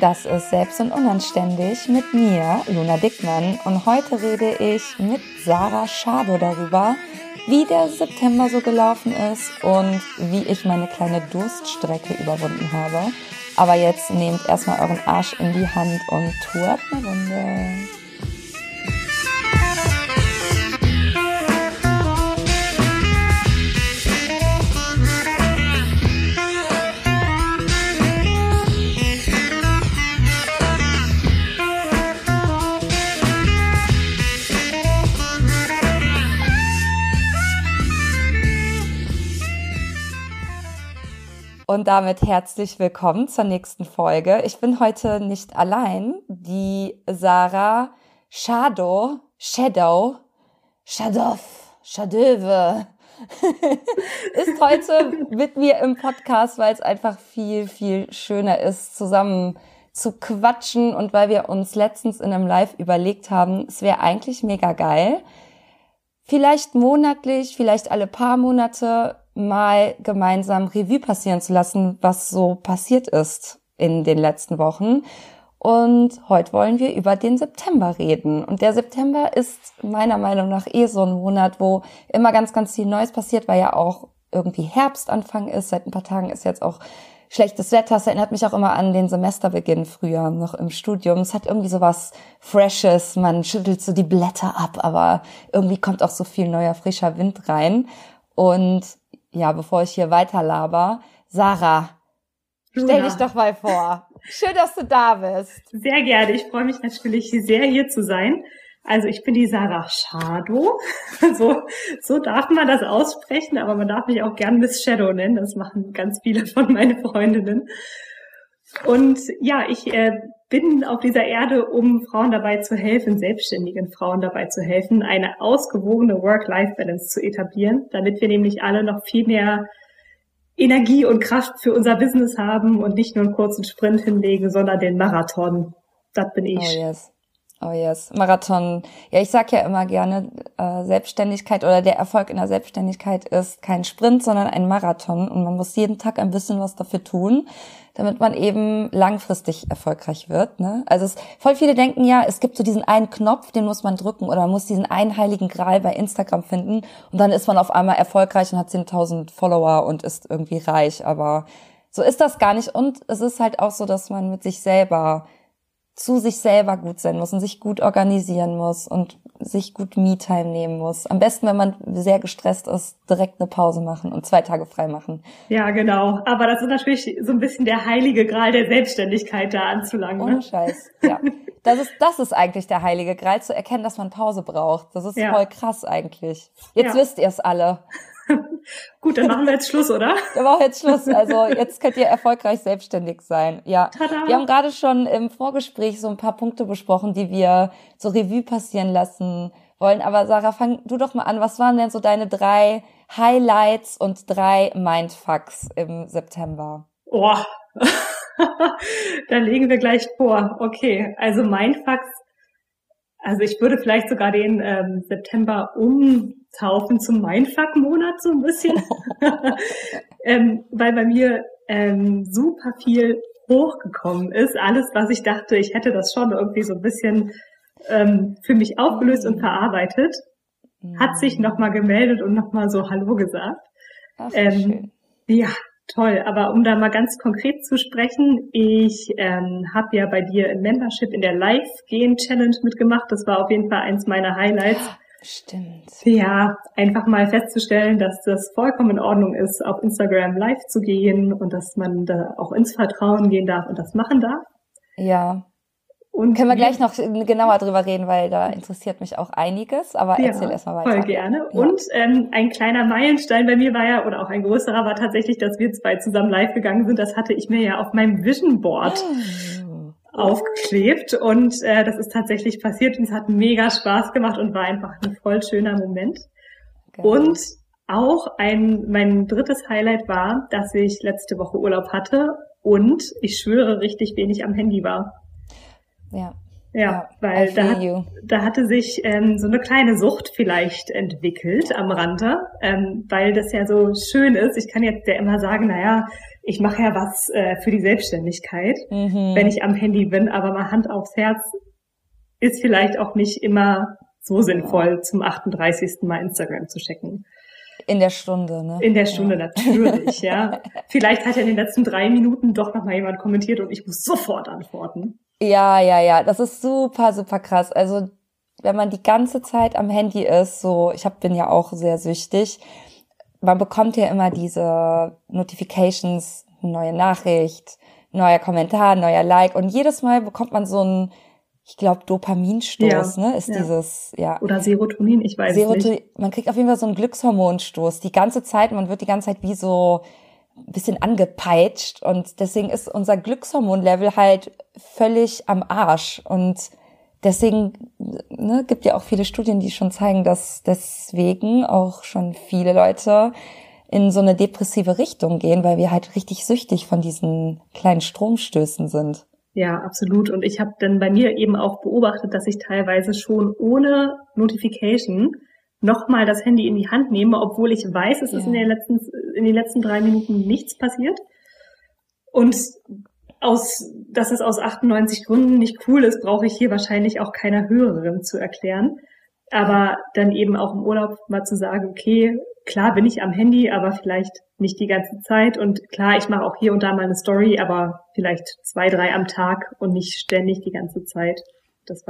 Das ist Selbst und Unanständig mit mir, Luna Dickmann. Und heute rede ich mit Sarah Schado darüber, wie der September so gelaufen ist und wie ich meine kleine Durststrecke überwunden habe. Aber jetzt nehmt erstmal euren Arsch in die Hand und tourt eine Runde. Und damit herzlich willkommen zur nächsten Folge. Ich bin heute nicht allein. Die Sarah Shadow, Shadow, Shadow, Shadöwe ist heute mit mir im Podcast, weil es einfach viel, viel schöner ist, zusammen zu quatschen und weil wir uns letztens in einem Live überlegt haben, es wäre eigentlich mega geil, vielleicht monatlich, vielleicht alle paar Monate mal gemeinsam Revue passieren zu lassen, was so passiert ist in den letzten Wochen. Und heute wollen wir über den September reden. Und der September ist meiner Meinung nach eh so ein Monat, wo immer ganz, ganz viel Neues passiert, weil ja auch irgendwie Herbstanfang ist. Seit ein paar Tagen ist jetzt auch schlechtes Wetter. Das erinnert mich auch immer an den Semesterbeginn früher noch im Studium. Es hat irgendwie so was Freshes. Man schüttelt so die Blätter ab, aber irgendwie kommt auch so viel neuer, frischer Wind rein. Und ja, bevor ich hier weiter laber, Sarah, Luna. stell dich doch mal vor. Schön, dass du da bist. Sehr gerne. Ich freue mich natürlich sehr, hier zu sein. Also ich bin die Sarah Shadow. So, so darf man das aussprechen, aber man darf mich auch gern Miss Shadow nennen. Das machen ganz viele von meinen Freundinnen. Und ja, ich äh, bin auf dieser Erde, um Frauen dabei zu helfen, selbstständigen Frauen dabei zu helfen, eine ausgewogene Work-Life-Balance zu etablieren, damit wir nämlich alle noch viel mehr Energie und Kraft für unser Business haben und nicht nur einen kurzen Sprint hinlegen, sondern den Marathon. Das bin ich. Oh yes. Oh yes, Marathon. Ja, ich sag ja immer gerne, äh, Selbstständigkeit oder der Erfolg in der Selbstständigkeit ist kein Sprint, sondern ein Marathon und man muss jeden Tag ein bisschen was dafür tun, damit man eben langfristig erfolgreich wird. Ne? Also es, voll viele denken ja, es gibt so diesen einen Knopf, den muss man drücken oder man muss diesen einen heiligen Gral bei Instagram finden und dann ist man auf einmal erfolgreich und hat 10.000 Follower und ist irgendwie reich. Aber so ist das gar nicht und es ist halt auch so, dass man mit sich selber zu sich selber gut sein muss und sich gut organisieren muss und sich gut Me-Time nehmen muss. Am besten, wenn man sehr gestresst ist, direkt eine Pause machen und zwei Tage frei machen. Ja, genau. Aber das ist natürlich so ein bisschen der heilige Gral der Selbstständigkeit da anzulangen. Ne? Ohne Scheiß, ja. Das ist, das ist eigentlich der heilige Gral, zu erkennen, dass man Pause braucht. Das ist ja. voll krass eigentlich. Jetzt ja. wisst ihr es alle. Gut, dann machen wir jetzt Schluss, oder? Dann machen wir jetzt Schluss. Also jetzt könnt ihr erfolgreich selbstständig sein. Ja. Tada. Wir haben gerade schon im Vorgespräch so ein paar Punkte besprochen, die wir so Revue passieren lassen wollen. Aber Sarah, fang du doch mal an. Was waren denn so deine drei Highlights und drei Mindfucks im September? Oh, da legen wir gleich vor. Okay, also Mindfucks also ich würde vielleicht sogar den ähm, September umtaufen zum Mindfuck-Monat so ein bisschen, ähm, weil bei mir ähm, super viel hochgekommen ist. Alles, was ich dachte, ich hätte das schon irgendwie so ein bisschen ähm, für mich aufgelöst und verarbeitet, hat sich mhm. nochmal gemeldet und nochmal so Hallo gesagt. Ach, ähm, ja, Toll, aber um da mal ganz konkret zu sprechen, ich ähm, habe ja bei dir im Membership in der Live-Gehen-Challenge mitgemacht. Das war auf jeden Fall eins meiner Highlights. Stimmt. Ja, einfach mal festzustellen, dass das vollkommen in Ordnung ist, auf Instagram live zu gehen und dass man da auch ins Vertrauen gehen darf und das machen darf. Ja. Und Können wir gleich noch genauer drüber reden, weil da interessiert mich auch einiges, aber ja, erzähl erstmal weiter. Voll gerne. Ja. Und ähm, ein kleiner Meilenstein bei mir war ja, oder auch ein größerer, war tatsächlich, dass wir zwei zusammen live gegangen sind. Das hatte ich mir ja auf meinem Vision Board oh. aufgeklebt und äh, das ist tatsächlich passiert und es hat mega Spaß gemacht und war einfach ein voll schöner Moment. Geil. Und auch ein, mein drittes Highlight war, dass ich letzte Woche Urlaub hatte und ich schwöre richtig wenig am Handy war. Ja. Ja, weil da, da hatte sich ähm, so eine kleine Sucht vielleicht entwickelt am Rande, ähm, weil das ja so schön ist. Ich kann jetzt ja immer sagen, naja, ich mache ja was äh, für die Selbstständigkeit, mhm. wenn ich am Handy bin, aber mal Hand aufs Herz ist vielleicht auch nicht immer so sinnvoll, zum 38. Mal Instagram zu checken. In der Stunde, ne? In der Stunde ja. natürlich, ja. Vielleicht hat ja in den letzten drei Minuten doch noch mal jemand kommentiert und ich muss sofort antworten. Ja, ja, ja. Das ist super, super krass. Also wenn man die ganze Zeit am Handy ist, so ich hab, bin ja auch sehr süchtig, man bekommt ja immer diese Notifications, neue Nachricht, neuer Kommentar, neuer Like und jedes Mal bekommt man so ein ich glaube, Dopaminstoß, ja, ne, ist ja. dieses, ja. Oder Serotonin, ich weiß Serotonin, nicht. Man kriegt auf jeden Fall so einen Glückshormonstoß die ganze Zeit, man wird die ganze Zeit wie so bisschen angepeitscht und deswegen ist unser Glückshormonlevel halt völlig am Arsch und deswegen ne, gibt ja auch viele Studien, die schon zeigen, dass deswegen auch schon viele Leute in so eine depressive Richtung gehen, weil wir halt richtig süchtig von diesen kleinen Stromstößen sind. Ja, absolut. Und ich habe dann bei mir eben auch beobachtet, dass ich teilweise schon ohne Notification nochmal das Handy in die Hand nehme, obwohl ich weiß, es ja. ist in, der letzten, in den letzten drei Minuten nichts passiert. Und aus, dass es aus 98 Gründen nicht cool ist, brauche ich hier wahrscheinlich auch keiner Hörerin zu erklären. Aber dann eben auch im Urlaub mal zu sagen, okay, klar bin ich am Handy, aber vielleicht nicht die ganze Zeit. Und klar, ich mache auch hier und da mal eine Story, aber vielleicht zwei, drei am Tag und nicht ständig die ganze Zeit.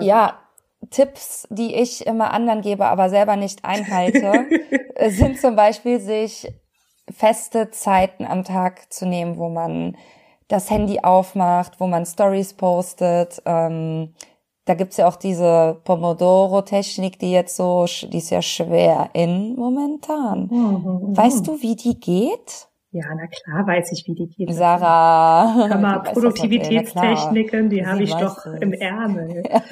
ja. Tipps, die ich immer anderen gebe, aber selber nicht einhalte, sind zum Beispiel, sich feste Zeiten am Tag zu nehmen, wo man das Handy aufmacht, wo man Stories postet, ähm, da gibt's ja auch diese Pomodoro-Technik, die jetzt so, die ist ja schwer in momentan. Mhm, weißt du, wie die geht? Ja, na klar weiß ich, wie die geht. Sarah. Hör mal, Produktivitätstechniken, die habe ich doch es. im Ärmel. Ja.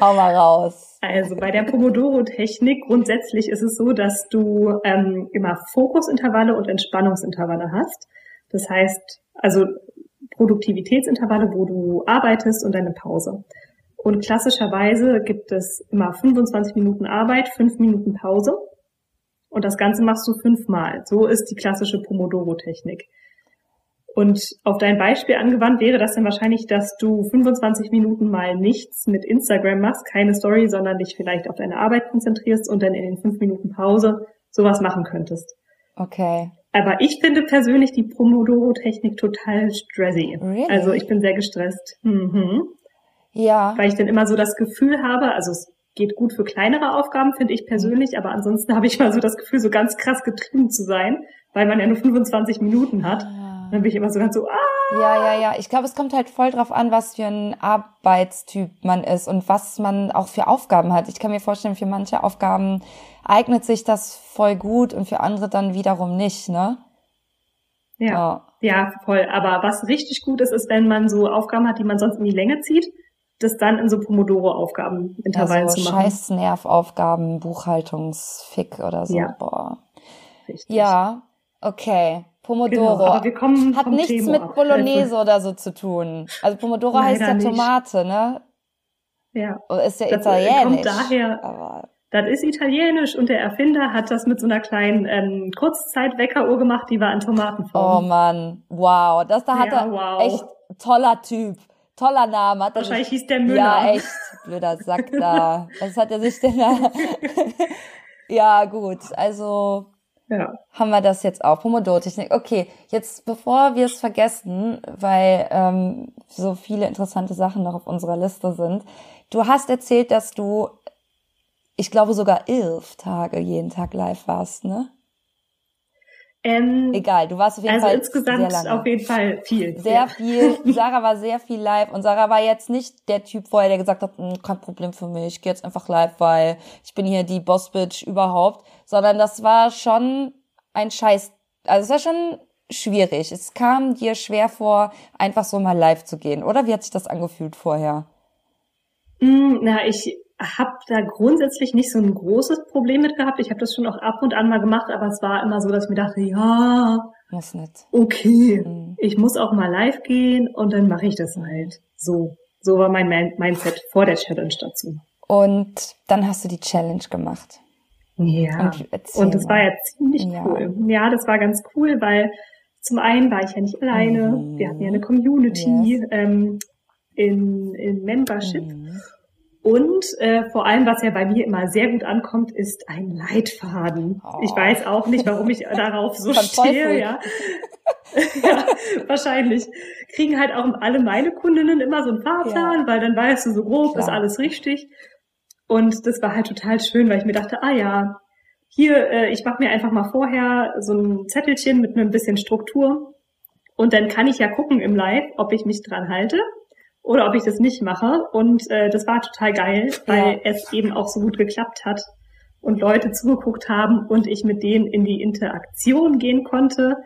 Hau mal raus. Also bei der Pomodoro-Technik grundsätzlich ist es so, dass du ähm, immer Fokusintervalle und Entspannungsintervalle hast. Das heißt, also Produktivitätsintervalle, wo du arbeitest und deine Pause. Und klassischerweise gibt es immer 25 Minuten Arbeit, 5 Minuten Pause. Und das Ganze machst du fünfmal. So ist die klassische Pomodoro-Technik. Und auf dein Beispiel angewandt wäre das dann wahrscheinlich, dass du 25 Minuten mal nichts mit Instagram machst, keine Story, sondern dich vielleicht auf deine Arbeit konzentrierst und dann in den 5 Minuten Pause sowas machen könntest. Okay. Aber ich finde persönlich die Pomodoro-Technik total stressy. Really? Also ich bin sehr gestresst. Mhm. Ja. Weil ich dann immer so das Gefühl habe, also es geht gut für kleinere Aufgaben, finde ich persönlich, aber ansonsten habe ich immer so das Gefühl, so ganz krass getrieben zu sein, weil man ja nur 25 Minuten hat. Ah. Dann bin ich immer so ganz so, ah. Ja, ja, ja. Ich glaube, es kommt halt voll drauf an, was für ein Arbeitstyp man ist und was man auch für Aufgaben hat. Ich kann mir vorstellen, für manche Aufgaben eignet sich das voll gut und für andere dann wiederum nicht, ne? Ja. Ja, ja voll. Aber was richtig gut ist, ist, wenn man so Aufgaben hat, die man sonst in die Länge zieht das dann in so Pomodoro-Aufgaben-Intervallen ja, so zu machen. Scheiß Nervaufgaben, Buchhaltungsfick oder so. Ja. Boah. Richtig. Ja, okay. Pomodoro genau, hat nichts Thema mit Bolognese ab. oder so zu tun. Also Pomodoro Leider heißt ja nicht. Tomate, ne? Ja. Ist ja das italienisch. Kommt daher, aber das ist italienisch und der Erfinder hat das mit so einer kleinen ähm, Kurzzeitweckeruhr gemacht, die war in Tomatenform. Oh Mann, wow, das da hat ja, er wow. echt toller Typ. Toller Name. Hat Wahrscheinlich hieß der Müller. Ja, echt. Blöder Sack da. Was hat er sich denn da? ja, gut. Also ja. haben wir das jetzt auch. Pomodoro-Technik. Okay, jetzt bevor wir es vergessen, weil ähm, so viele interessante Sachen noch auf unserer Liste sind. Du hast erzählt, dass du, ich glaube sogar elf Tage jeden Tag live warst, ne? Ähm, Egal, du warst auf jeden also Fall insgesamt sehr lange. auf jeden Fall viel. Sehr ja. viel. Sarah war sehr viel live und Sarah war jetzt nicht der Typ vorher, der gesagt hat, hm, kein Problem für mich, ich gehe jetzt einfach live, weil ich bin hier die Bossbitch überhaupt, sondern das war schon ein Scheiß, also es war schon schwierig. Es kam dir schwer vor, einfach so mal live zu gehen, oder? Wie hat sich das angefühlt vorher? Mm, na, ich habe da grundsätzlich nicht so ein großes Problem mit gehabt. Ich habe das schon auch ab und an mal gemacht, aber es war immer so, dass ich mir dachte, ja, muss nicht. Okay, mhm. ich muss auch mal live gehen und dann mache ich das halt so. So war mein Mindset vor der Challenge dazu. Und dann hast du die Challenge gemacht. Ja. Und, und das war ja ziemlich ja. cool. Ja, das war ganz cool, weil zum einen war ich ja nicht alleine. Mhm. Wir hatten ja eine Community yes. ähm, in, in Membership. Mhm. Und äh, vor allem, was ja bei mir immer sehr gut ankommt, ist ein Leitfaden. Oh. Ich weiß auch nicht, warum ich darauf so stehe. Ja. ja, wahrscheinlich. Kriegen halt auch alle meine Kundinnen immer so einen Fahrplan, ja. weil dann weißt du so grob, Klar. ist alles richtig. Und das war halt total schön, weil ich mir dachte, ah ja, hier, äh, ich mache mir einfach mal vorher so ein Zettelchen mit ein bisschen Struktur. Und dann kann ich ja gucken im Live, ob ich mich dran halte oder ob ich das nicht mache. Und äh, das war total geil, weil ja. es eben auch so gut geklappt hat und Leute zugeguckt haben und ich mit denen in die Interaktion gehen konnte.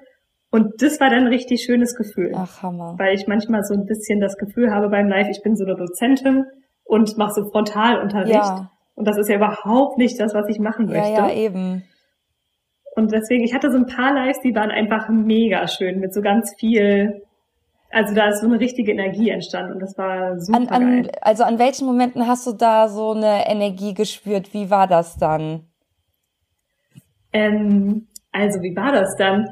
Und das war dann ein richtig schönes Gefühl. Ach, Hammer. Weil ich manchmal so ein bisschen das Gefühl habe beim Live, ich bin so eine Dozentin und mache so Frontalunterricht. Ja. Und das ist ja überhaupt nicht das, was ich machen möchte. Ja, ja, eben. Und deswegen, ich hatte so ein paar Lives, die waren einfach mega schön mit so ganz viel also da ist so eine richtige Energie entstanden und das war super an, an, geil. Also an welchen Momenten hast du da so eine Energie gespürt? Wie war das dann? Ähm, also wie war das dann?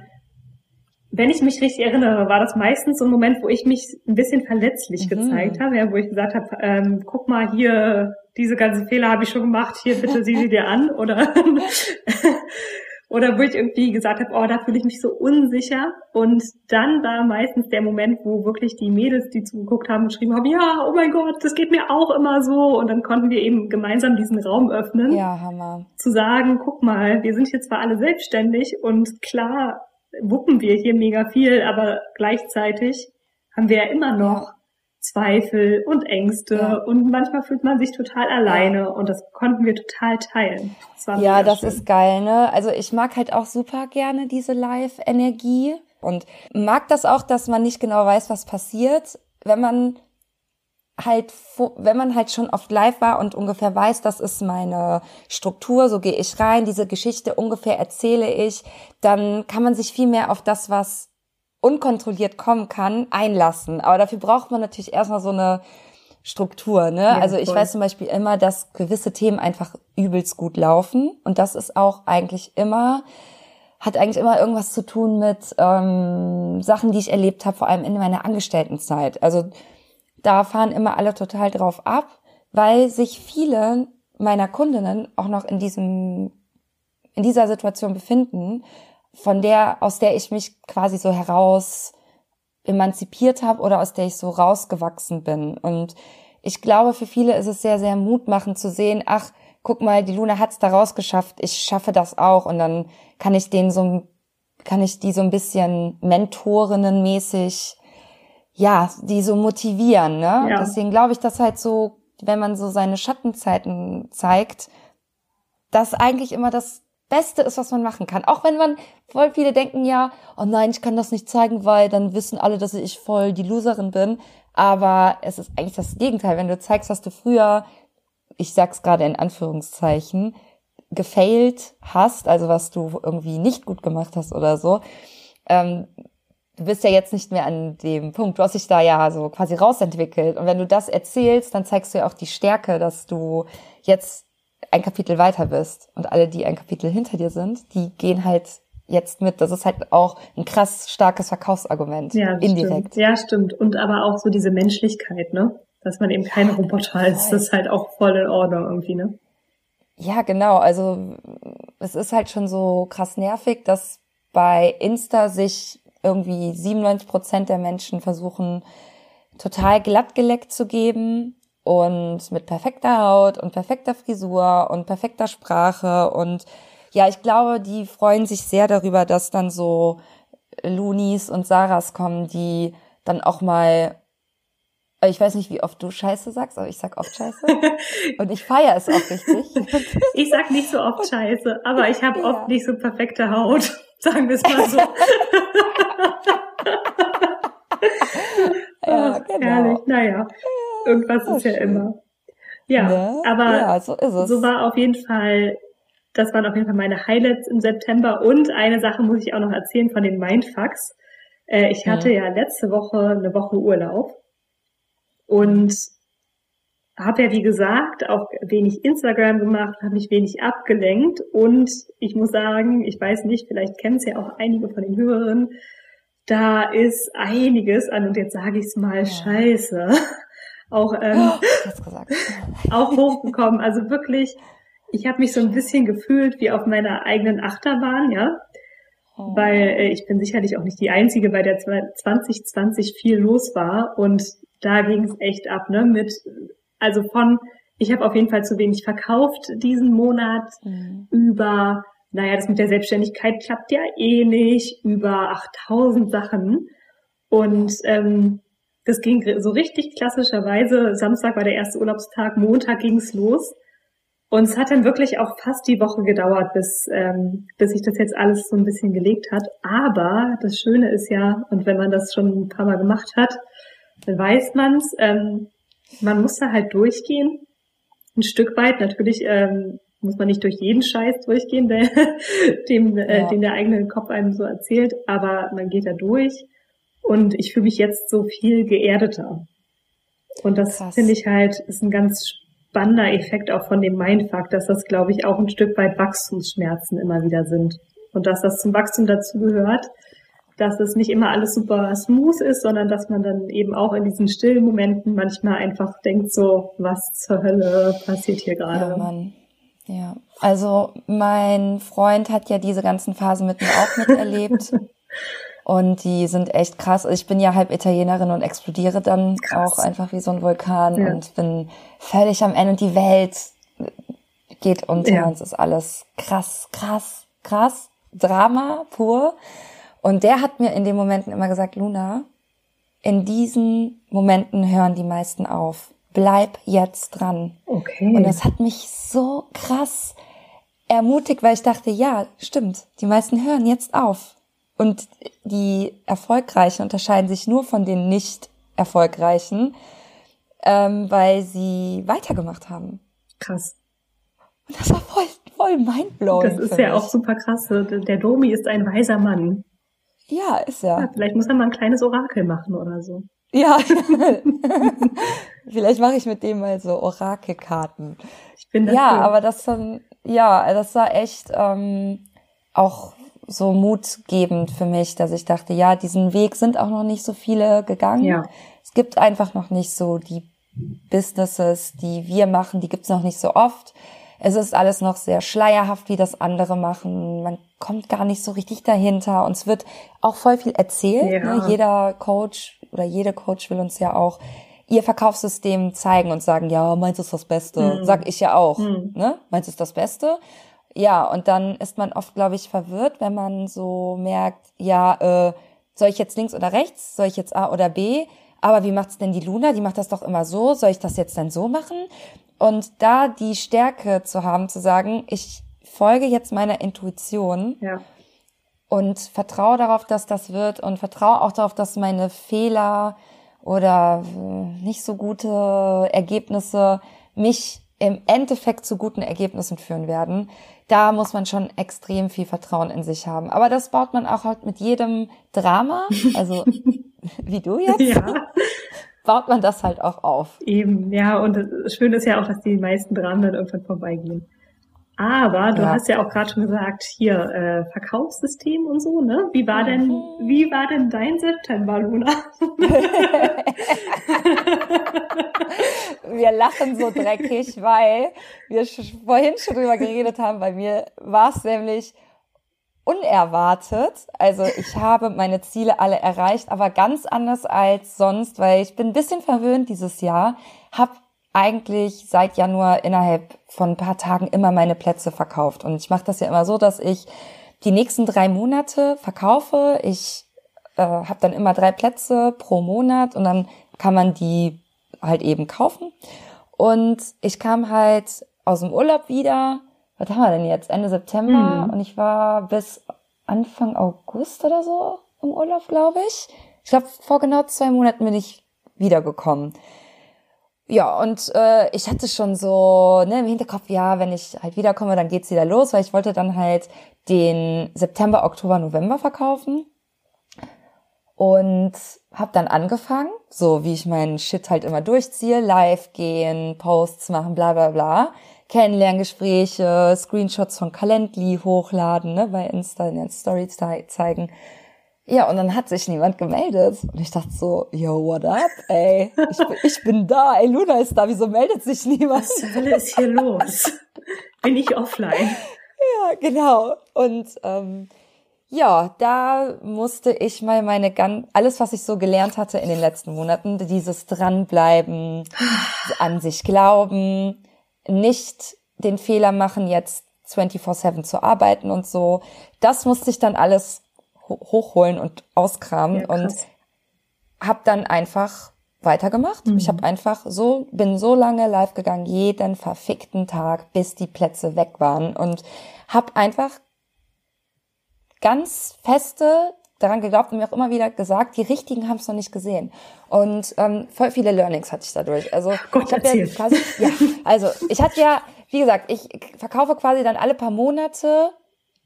Wenn ich mich richtig erinnere, war das meistens so ein Moment, wo ich mich ein bisschen verletzlich mhm. gezeigt habe, ja, wo ich gesagt habe, ähm, guck mal hier, diese ganzen Fehler habe ich schon gemacht, hier bitte sieh sie dir an oder oder wo ich irgendwie gesagt habe, oh, da fühle ich mich so unsicher. Und dann war meistens der Moment, wo wirklich die Mädels, die zugeguckt haben, geschrieben haben, ja, oh mein Gott, das geht mir auch immer so. Und dann konnten wir eben gemeinsam diesen Raum öffnen. Ja, Hammer. Zu sagen, guck mal, wir sind hier zwar alle selbstständig und klar wuppen wir hier mega viel, aber gleichzeitig haben wir ja immer noch. Zweifel und Ängste ja. und manchmal fühlt man sich total alleine und das konnten wir total teilen. Das ja, das schön. ist geil, ne? Also ich mag halt auch super gerne diese Live-Energie und mag das auch, dass man nicht genau weiß, was passiert, wenn man halt, wenn man halt schon oft live war und ungefähr weiß, das ist meine Struktur, so gehe ich rein, diese Geschichte ungefähr erzähle ich, dann kann man sich viel mehr auf das, was unkontrolliert kommen kann, einlassen. Aber dafür braucht man natürlich erstmal so eine Struktur, ne? Ja, also ich voll. weiß zum Beispiel immer, dass gewisse Themen einfach übelst gut laufen. Und das ist auch eigentlich immer, hat eigentlich immer irgendwas zu tun mit ähm, Sachen, die ich erlebt habe, vor allem in meiner Angestelltenzeit. Also da fahren immer alle total drauf ab, weil sich viele meiner Kundinnen auch noch in diesem, in dieser Situation befinden von der, aus der ich mich quasi so heraus emanzipiert habe oder aus der ich so rausgewachsen bin. Und ich glaube, für viele ist es sehr, sehr mutmachend zu sehen, ach, guck mal, die Luna hat's da rausgeschafft, ich schaffe das auch und dann kann ich den so, kann ich die so ein bisschen mentorinnenmäßig, ja, die so motivieren, ne? Ja. Deswegen glaube ich, dass halt so, wenn man so seine Schattenzeiten zeigt, dass eigentlich immer das Beste ist, was man machen kann. Auch wenn man, voll viele denken ja, oh nein, ich kann das nicht zeigen, weil dann wissen alle, dass ich voll die Loserin bin. Aber es ist eigentlich das Gegenteil. Wenn du zeigst, was du früher, ich sag's gerade in Anführungszeichen, gefailt hast, also was du irgendwie nicht gut gemacht hast oder so, ähm, du bist ja jetzt nicht mehr an dem Punkt. Du hast dich da ja so quasi rausentwickelt. Und wenn du das erzählst, dann zeigst du ja auch die Stärke, dass du jetzt ein Kapitel weiter bist. Und alle, die ein Kapitel hinter dir sind, die gehen halt jetzt mit. Das ist halt auch ein krass starkes Verkaufsargument. Ja, indirekt. Stimmt. Ja, stimmt. Und aber auch so diese Menschlichkeit, ne? Dass man eben kein Roboter ist. Das ist halt auch voll in Ordnung irgendwie, ne? Ja, genau. Also es ist halt schon so krass nervig, dass bei Insta sich irgendwie 97 Prozent der Menschen versuchen, total glatt geleckt zu geben und mit perfekter Haut und perfekter Frisur und perfekter Sprache und ja, ich glaube, die freuen sich sehr darüber, dass dann so Lunis und Saras kommen, die dann auch mal ich weiß nicht, wie oft du Scheiße sagst, aber ich sag oft Scheiße. Und ich feiere es auch richtig. Ich sag nicht so oft Scheiße, aber ich habe ja. oft nicht so perfekte Haut. Sagen wir es mal so. ja, genau. Herrlich. Naja. Irgendwas ist ja immer. Ja, ne? aber ja, so, so war auf jeden Fall, das waren auf jeden Fall meine Highlights im September. Und eine Sache muss ich auch noch erzählen von den Mindfucks. Äh, ich hatte ja. ja letzte Woche eine Woche Urlaub. Und habe ja, wie gesagt, auch wenig Instagram gemacht, habe mich wenig abgelenkt und ich muss sagen, ich weiß nicht, vielleicht kennen es ja auch einige von den Hörern, da ist einiges an, und jetzt sage ich es mal, ja. scheiße, auch, ähm, oh, auch hochgekommen. Also wirklich, ich habe mich so ein bisschen gefühlt wie auf meiner eigenen Achterbahn, ja. Oh. Weil äh, ich bin sicherlich auch nicht die Einzige, bei der 2020 viel los war. Und da ging es echt ab, ne? Mit, also von, ich habe auf jeden Fall zu wenig verkauft diesen Monat, mhm. über, naja, das mit der Selbstständigkeit klappt ja eh nicht, über 8000 Sachen. Und ähm, das ging so richtig klassischerweise. Samstag war der erste Urlaubstag, Montag ging's los. Und es hat dann wirklich auch fast die Woche gedauert, bis, ähm, bis sich das jetzt alles so ein bisschen gelegt hat. Aber das Schöne ist ja, und wenn man das schon ein paar Mal gemacht hat, dann weiß man's. Ähm, man muss da halt durchgehen. Ein Stück weit. Natürlich ähm, muss man nicht durch jeden Scheiß durchgehen, der, dem, äh, den der eigene Kopf einem so erzählt, aber man geht da durch. Und ich fühle mich jetzt so viel geerdeter. Und das finde ich halt, ist ein ganz spannender Effekt auch von dem Mindfuck, dass das, glaube ich, auch ein Stück weit Wachstumsschmerzen immer wieder sind. Und dass das zum Wachstum dazu gehört, dass es nicht immer alles super smooth ist, sondern dass man dann eben auch in diesen stillen Momenten manchmal einfach denkt so, was zur Hölle passiert hier gerade. Ja, Mann. Ja, also mein Freund hat ja diese ganzen Phasen mit mir auch miterlebt. Und die sind echt krass. Ich bin ja halb Italienerin und explodiere dann krass. auch einfach wie so ein Vulkan ja. und bin völlig am Ende und die Welt geht unter ja. uns ist alles krass, krass, krass. Drama pur. Und der hat mir in den Momenten immer gesagt, Luna, in diesen Momenten hören die meisten auf. Bleib jetzt dran. Okay. Und das hat mich so krass ermutigt, weil ich dachte, ja, stimmt, die meisten hören jetzt auf. Und die Erfolgreichen unterscheiden sich nur von den nicht Erfolgreichen, ähm, weil sie weitergemacht haben. Krass. Und das war voll, voll mindblowing. Das ist ja mich. auch super krass. Der Domi ist ein weiser Mann. Ja, ist er. Ja, vielleicht muss er mal ein kleines Orakel machen oder so. Ja. vielleicht mache ich mit dem mal so Orakelkarten. Ich bin dafür. Ja, aber das dann, ja, das war echt ähm, auch so mutgebend für mich, dass ich dachte, ja, diesen Weg sind auch noch nicht so viele gegangen. Ja. Es gibt einfach noch nicht so die Businesses, die wir machen, die gibt's noch nicht so oft. Es ist alles noch sehr schleierhaft, wie das andere machen. Man kommt gar nicht so richtig dahinter. Uns wird auch voll viel erzählt. Ja. Ne? Jeder Coach oder jede Coach will uns ja auch ihr Verkaufssystem zeigen und sagen, ja, meins ist das Beste. Mhm. Sag ich ja auch. Mhm. Ne? Meins ist das Beste. Ja, und dann ist man oft, glaube ich, verwirrt, wenn man so merkt, ja, äh, soll ich jetzt links oder rechts? Soll ich jetzt A oder B? Aber wie macht's denn die Luna? Die macht das doch immer so. Soll ich das jetzt dann so machen? Und da die Stärke zu haben, zu sagen, ich folge jetzt meiner Intuition ja. und vertraue darauf, dass das wird und vertraue auch darauf, dass meine Fehler oder äh, nicht so gute Ergebnisse mich im Endeffekt zu guten Ergebnissen führen werden da muss man schon extrem viel Vertrauen in sich haben. Aber das baut man auch halt mit jedem Drama, also wie du jetzt, ja. baut man das halt auch auf. Eben, ja, und das Schöne ist ja auch, dass die meisten Dramen dann irgendwann vorbeigehen. Aber du ja. hast ja auch gerade schon gesagt, hier äh, Verkaufssystem und so, ne? Wie war denn, mhm. wie war denn dein September, Luna? wir lachen so dreckig, weil wir vorhin schon drüber geredet haben. Bei mir war es nämlich unerwartet. Also ich habe meine Ziele alle erreicht, aber ganz anders als sonst, weil ich bin ein bisschen verwöhnt dieses Jahr, habe eigentlich seit Januar innerhalb von ein paar Tagen immer meine Plätze verkauft. Und ich mache das ja immer so, dass ich die nächsten drei Monate verkaufe. Ich äh, habe dann immer drei Plätze pro Monat und dann kann man die halt eben kaufen. Und ich kam halt aus dem Urlaub wieder. Was haben wir denn jetzt? Ende September. Mhm. Und ich war bis Anfang August oder so im Urlaub, glaube ich. Ich glaube, vor genau zwei Monaten bin ich wiedergekommen. Ja, und äh, ich hatte schon so ne, im Hinterkopf, ja, wenn ich halt wiederkomme, dann geht's wieder los, weil ich wollte dann halt den September, Oktober, November verkaufen. und habe dann angefangen, so wie ich meinen Shit halt immer durchziehe, live gehen, Posts machen, bla bla bla, Kennenlerngespräche, Screenshots von Calendly hochladen, ne, bei Insta in den Stories zeigen. Ja, und dann hat sich niemand gemeldet. Und ich dachte so, yo, what up, ey? Ich, bin, ich bin da, ey, Luna ist da, wieso meldet sich niemand? Was Hölle ist hier los? Bin ich offline? Ja, genau. Und ähm, ja, da musste ich mal meine ganz, alles, was ich so gelernt hatte in den letzten Monaten, dieses dranbleiben, an sich glauben, nicht den Fehler machen, jetzt 24-7 zu arbeiten und so. Das musste ich dann alles hochholen und auskramen ja, und habe dann einfach weitergemacht. Mhm. Ich habe einfach so, bin so lange live gegangen, jeden verfickten Tag, bis die Plätze weg waren und habe einfach ganz feste daran geglaubt und mir auch immer wieder gesagt, die Richtigen haben es noch nicht gesehen. Und ähm, voll viele Learnings hatte ich dadurch. Also Gott, ich habe ja quasi, ja, also ich hatte ja, wie gesagt, ich verkaufe quasi dann alle paar Monate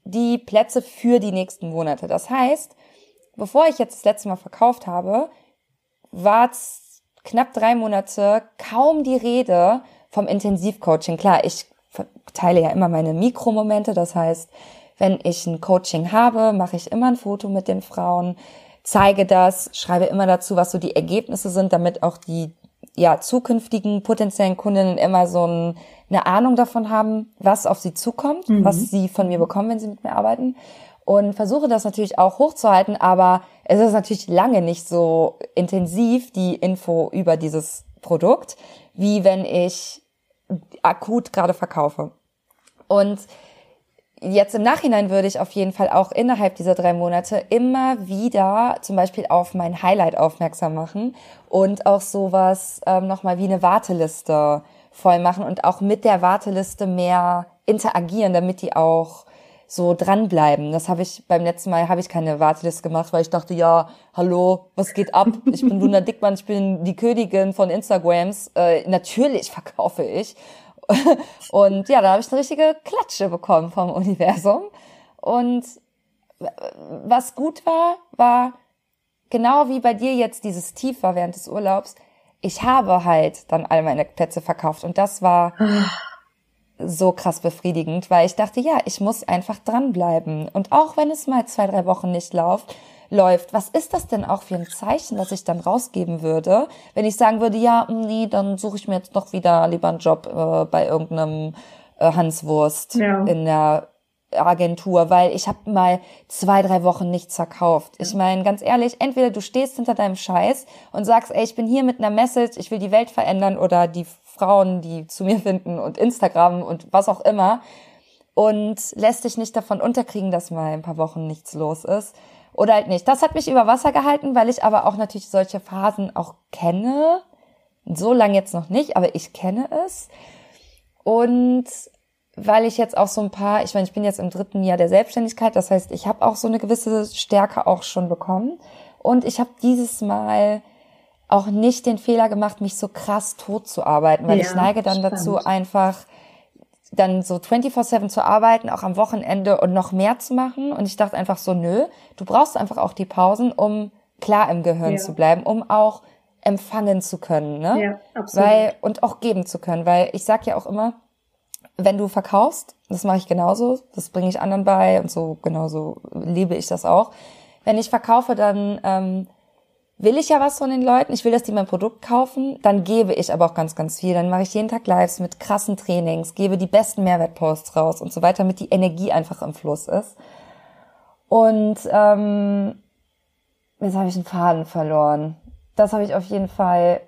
die Plätze für die nächsten Monate. Das heißt, bevor ich jetzt das letzte Mal verkauft habe, war es knapp drei Monate kaum die Rede vom Intensivcoaching. Klar, ich teile ja immer meine Mikromomente, das heißt, wenn ich ein Coaching habe, mache ich immer ein Foto mit den Frauen, zeige das, schreibe immer dazu, was so die Ergebnisse sind, damit auch die ja, zukünftigen potenziellen Kundinnen immer so ein, eine Ahnung davon haben, was auf sie zukommt, mhm. was sie von mir bekommen, wenn sie mit mir arbeiten. Und versuche das natürlich auch hochzuhalten, aber es ist natürlich lange nicht so intensiv, die Info über dieses Produkt, wie wenn ich akut gerade verkaufe. Und jetzt im Nachhinein würde ich auf jeden Fall auch innerhalb dieser drei Monate immer wieder zum Beispiel auf mein Highlight aufmerksam machen und auch sowas ähm, nochmal wie eine Warteliste voll machen und auch mit der Warteliste mehr interagieren, damit die auch so dranbleiben. Das habe ich beim letzten Mal habe ich keine Warteliste gemacht, weil ich dachte, ja, hallo, was geht ab? Ich bin Luna Dickmann, ich bin die Königin von Instagrams. Äh, natürlich verkaufe ich. Und ja, da habe ich eine richtige Klatsche bekommen vom Universum. Und was gut war, war genau wie bei dir jetzt dieses Tief war während des Urlaubs. Ich habe halt dann all meine Plätze verkauft und das war so krass befriedigend, weil ich dachte, ja, ich muss einfach dranbleiben. Und auch wenn es mal zwei, drei Wochen nicht läuft, läuft. Was ist das denn auch für ein Zeichen, was ich dann rausgeben würde, wenn ich sagen würde, ja, hm, nee, dann suche ich mir jetzt doch wieder lieber einen Job äh, bei irgendeinem äh, Hanswurst ja. in der Agentur, weil ich habe mal zwei, drei Wochen nichts verkauft. Ich meine, ganz ehrlich, entweder du stehst hinter deinem Scheiß und sagst, ey, ich bin hier mit einer Message, ich will die Welt verändern oder die Frauen, die zu mir finden und Instagram und was auch immer und lässt dich nicht davon unterkriegen, dass mal ein paar Wochen nichts los ist oder halt nicht. Das hat mich über Wasser gehalten, weil ich aber auch natürlich solche Phasen auch kenne. So lange jetzt noch nicht, aber ich kenne es. Und weil ich jetzt auch so ein paar, ich meine, ich bin jetzt im dritten Jahr der Selbstständigkeit, das heißt, ich habe auch so eine gewisse Stärke auch schon bekommen. Und ich habe dieses Mal auch nicht den Fehler gemacht, mich so krass tot zu arbeiten, weil ja, ich neige dann spannend. dazu einfach dann so 24-7 zu arbeiten, auch am Wochenende und noch mehr zu machen. Und ich dachte einfach so, nö, du brauchst einfach auch die Pausen, um klar im Gehirn ja. zu bleiben, um auch empfangen zu können, ne? Ja, absolut. Weil, und auch geben zu können, weil ich sag ja auch immer, wenn du verkaufst, das mache ich genauso, das bringe ich anderen bei und so genauso liebe ich das auch. Wenn ich verkaufe, dann ähm, will ich ja was von den Leuten, ich will, dass die mein Produkt kaufen, dann gebe ich aber auch ganz, ganz viel. Dann mache ich jeden Tag Lives mit krassen Trainings, gebe die besten Mehrwertposts raus und so weiter, damit die Energie einfach im Fluss ist. Und ähm, jetzt habe ich einen Faden verloren. Das habe ich auf jeden Fall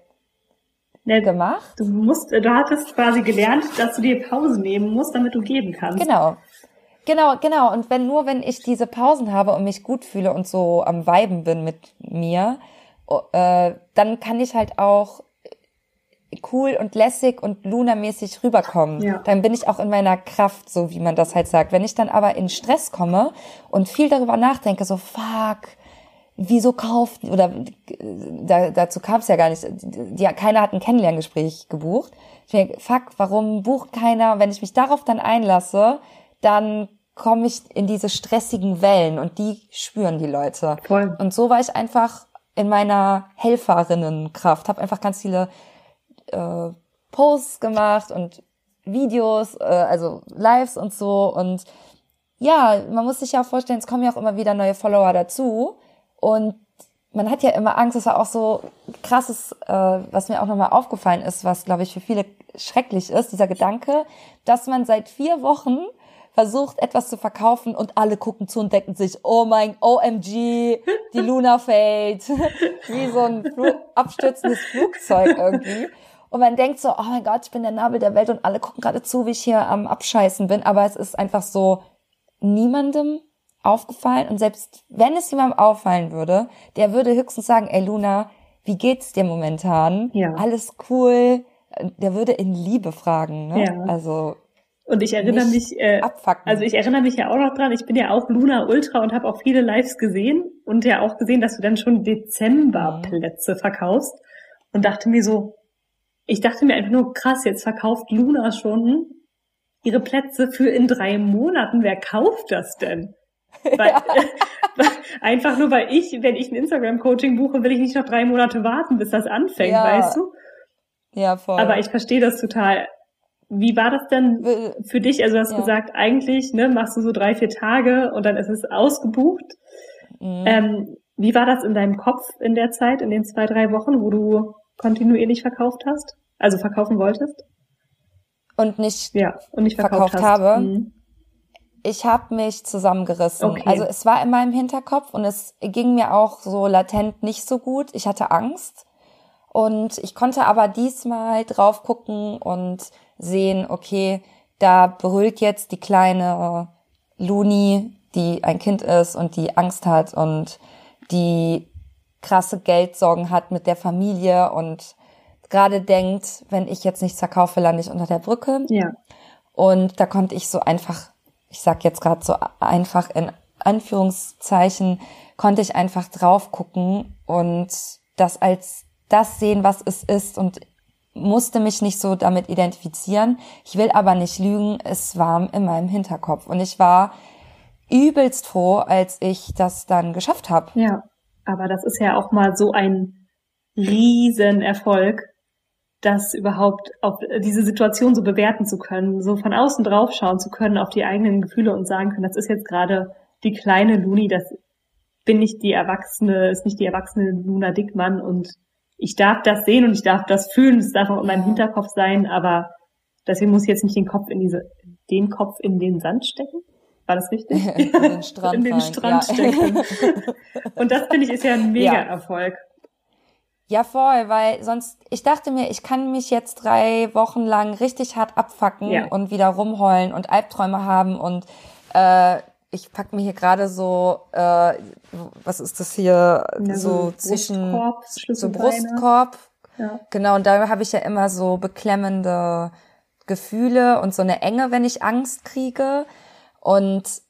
gemacht. Du musst, du hattest quasi gelernt, dass du dir Pausen nehmen musst, damit du geben kannst. Genau. Genau, genau. Und wenn nur wenn ich diese Pausen habe und mich gut fühle und so am Weiben bin mit mir, äh, dann kann ich halt auch cool und lässig und Luna-mäßig rüberkommen. Ja. Dann bin ich auch in meiner Kraft, so wie man das halt sagt. Wenn ich dann aber in Stress komme und viel darüber nachdenke, so fuck, wieso kauft oder da, dazu kam es ja gar nicht. Die, keiner hat ein Kennenlerngespräch gebucht. Ich denke, fuck, warum bucht keiner? Wenn ich mich darauf dann einlasse, dann komme ich in diese stressigen Wellen und die spüren die Leute. Voll. Und so war ich einfach in meiner Helferinnenkraft, habe einfach ganz viele äh, Posts gemacht und Videos, äh, also Lives und so. Und ja, man muss sich ja vorstellen, es kommen ja auch immer wieder neue Follower dazu. Und man hat ja immer Angst, das war auch so krasses, äh, was mir auch nochmal aufgefallen ist, was, glaube ich, für viele schrecklich ist, dieser Gedanke, dass man seit vier Wochen versucht, etwas zu verkaufen und alle gucken zu und denken sich, oh mein OMG, die Luna fällt. Wie so ein Fl abstürzendes Flugzeug irgendwie. Und man denkt so, oh mein Gott, ich bin der Nabel der Welt und alle gucken gerade zu, wie ich hier am Abscheißen bin. Aber es ist einfach so niemandem aufgefallen. Und selbst wenn es jemandem auffallen würde, der würde höchstens sagen, ey Luna, wie geht's dir momentan? Ja. Alles cool. Der würde in Liebe fragen. Ne? Ja. Also Und ich erinnere nicht mich, äh, abfacken. also ich erinnere mich ja auch noch dran, ich bin ja auch Luna Ultra und habe auch viele Lives gesehen und ja auch gesehen, dass du dann schon Dezemberplätze verkaufst und dachte mir so, ich dachte mir einfach nur, krass, jetzt verkauft Luna schon ihre Plätze für in drei Monaten. Wer kauft das denn? Weil, einfach nur, weil ich, wenn ich ein Instagram-Coaching buche, will ich nicht noch drei Monate warten, bis das anfängt, Ja. weißt du? ja, voll. Aber ich verstehe das total. Wie war das denn für dich? Also du hast Ja. gesagt, eigentlich ne, machst du so drei, vier Tage und dann ist es ausgebucht. Mhm. Ähm, wie war das in deinem Kopf in der Zeit, in den zwei, drei Wochen, wo du kontinuierlich verkauft hast? Also verkaufen wolltest? und nicht Ja, und nicht verkauft, Verkauft habe? Mhm. ich habe mich zusammengerissen. Okay. Also es war in meinem Hinterkopf und es ging mir auch so latent nicht so gut. Ich hatte Angst und ich konnte aber diesmal drauf gucken und sehen, okay, da brüllt jetzt die kleine Luni, die ein Kind ist und die Angst hat und die krasse Geldsorgen hat mit der Familie und gerade denkt, wenn ich jetzt nichts verkaufe, lande ich unter der Brücke. Ja, Und da konnte ich so einfach, ich sag jetzt gerade so einfach in Anführungszeichen, konnte ich einfach drauf gucken und das als das sehen, was es ist und musste mich nicht so damit identifizieren. Ich will aber nicht lügen, es war in meinem Hinterkopf und ich war übelst froh, als ich das dann geschafft habe. ja. Aber das ist ja auch mal so ein Riesenerfolg, das überhaupt auf diese Situation so bewerten zu können, so von außen drauf schauen zu können auf die eigenen Gefühle und sagen können, das ist jetzt gerade die kleine Luni, das bin nicht die Erwachsene, ist nicht die erwachsene Luna Dickmann und ich darf das sehen und ich darf das fühlen, es darf auch in meinem Ja. Hinterkopf sein, aber deswegen muss ich jetzt nicht den Kopf in diese, den Kopf in den Sand stecken. War das richtig? In den Strand in den rein, Strand ja. stecken. Und das finde ich ist ja ein Mega-Erfolg. Ja, voll, weil sonst, ich dachte mir, ich kann mich jetzt drei Wochen lang richtig hart abfacken Ja. und wieder rumheulen und Albträume haben und äh, ich pack mir hier gerade so, äh, was ist das hier, Ja, so, zwischen Brustkorb, so. Brustkorb. Ja. Genau, und da habe ich ja immer so beklemmende Gefühle und so eine Enge, wenn ich Angst kriege. Und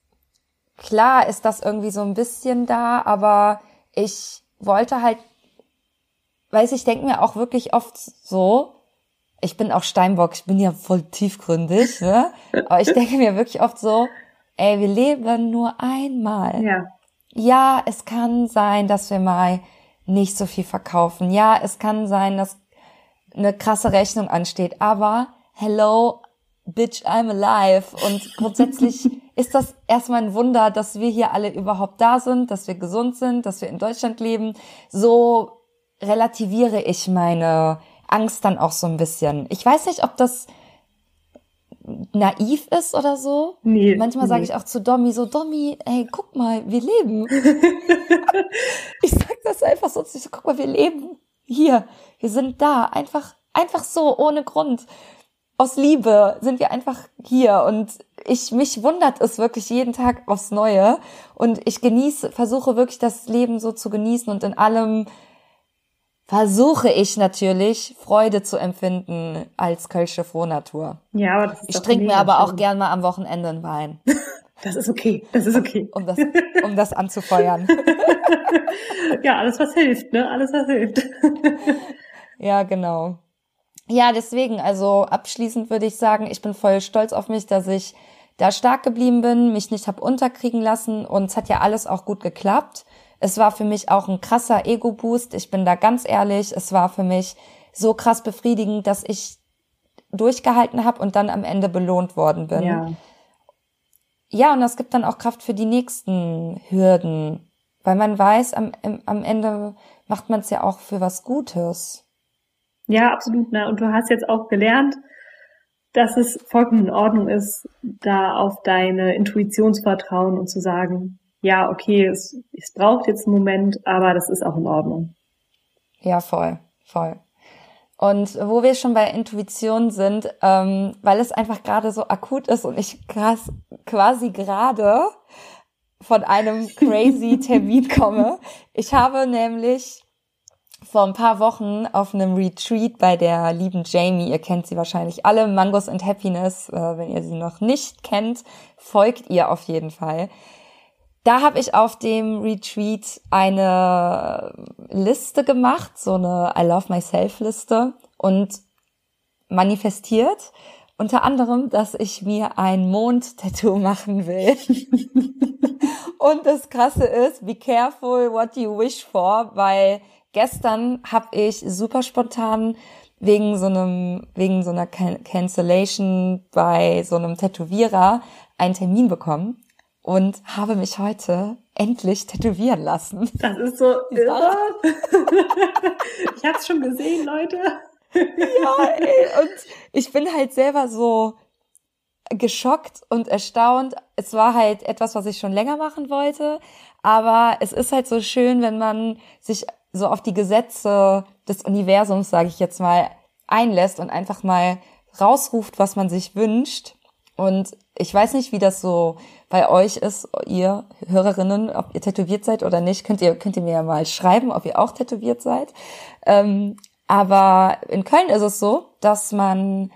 klar ist das irgendwie so ein bisschen da, aber ich wollte halt, weiß ich, denke mir auch wirklich oft so, ich bin auch Steinbock, ich bin ja voll tiefgründig, ne? aber ich denke mir wirklich oft so, ey, wir leben nur einmal. Ja. Ja, es kann sein, dass wir mal nicht so viel verkaufen. Ja, es kann sein, dass eine krasse Rechnung ansteht. Aber hello, bitch, I'm alive. Und grundsätzlich ist das erstmal ein Wunder, dass wir hier alle überhaupt da sind, dass wir gesund sind, dass wir in Deutschland leben. So relativiere ich meine Angst dann auch so ein bisschen. Ich weiß nicht, ob das naiv ist oder so. Nee, Manchmal nee. sage ich auch zu Domi so, Domi, ey, guck mal, wir leben. ich sag das einfach so, ich so, guck mal, wir leben hier. Wir sind da. Einfach, einfach so, ohne Grund. Aus Liebe sind wir einfach hier und ich, mich wundert es wirklich jeden Tag aufs Neue und ich genieße, versuche wirklich das Leben so zu genießen und in allem versuche ich natürlich Freude zu empfinden als Kölsche Frohnatur. Ja, aber das ist Ich trinke mir aber auch schön. gern mal am Wochenende einen Wein, Das ist okay. Das ist okay. um das, um das anzufeuern. Ja, alles was hilft, ne? Alles was hilft. Ja, genau. Ja, deswegen, also abschließend würde ich sagen, ich bin voll stolz auf mich, dass ich da stark geblieben bin, mich nicht hab unterkriegen lassen und es hat ja alles auch gut geklappt. Es war für mich auch ein krasser Ego-Boost. Ich bin da ganz ehrlich. Es war für mich so krass befriedigend, dass ich durchgehalten habe und dann am Ende belohnt worden bin. Ja. ja, und das gibt dann auch Kraft für die nächsten Hürden, weil man weiß, am, am Ende macht man es ja auch für was Gutes. Ja, absolut. Ne? Und du hast jetzt auch gelernt, dass es vollkommen in Ordnung ist, da auf deine Intuition zu vertrauen und zu sagen, ja, okay, es, es braucht jetzt einen Moment, aber das ist auch in Ordnung. Ja, voll, voll. Und wo wir schon bei Intuition sind, ähm, weil es einfach gerade so akut ist und ich krass, quasi gerade von einem crazy Termin komme. Ich habe nämlich vor ein paar Wochen auf einem Retreat bei der lieben Jamie, ihr kennt sie wahrscheinlich alle, Mangos and Happiness, äh, wenn ihr sie noch nicht kennt, folgt ihr auf jeden Fall. Da habe ich auf dem Retreat eine Liste gemacht, so eine I Love Myself Liste und manifestiert unter anderem, dass ich mir ein Mond-Tattoo machen will. und das Krasse ist, be careful what you wish for, weil gestern habe ich super spontan wegen so einem wegen so einer Can Cancellation bei so einem Tätowierer einen Termin bekommen und habe mich heute endlich tätowieren lassen. Das ist so irre. ich hab's schon gesehen, Leute. ja, ey, und ich bin halt selber so geschockt und erstaunt. Es war halt etwas, was ich schon länger machen wollte, aber es ist halt so schön, wenn man sich so auf die Gesetze des Universums, sage ich jetzt mal, einlässt und einfach mal rausruft, was man sich wünscht. Und ich weiß nicht, wie das so bei euch ist, ihr Hörerinnen, ob ihr tätowiert seid oder nicht, könnt ihr, könnt ihr mir ja mal schreiben, ob ihr auch tätowiert seid. Ähm, aber in Köln ist es so, dass man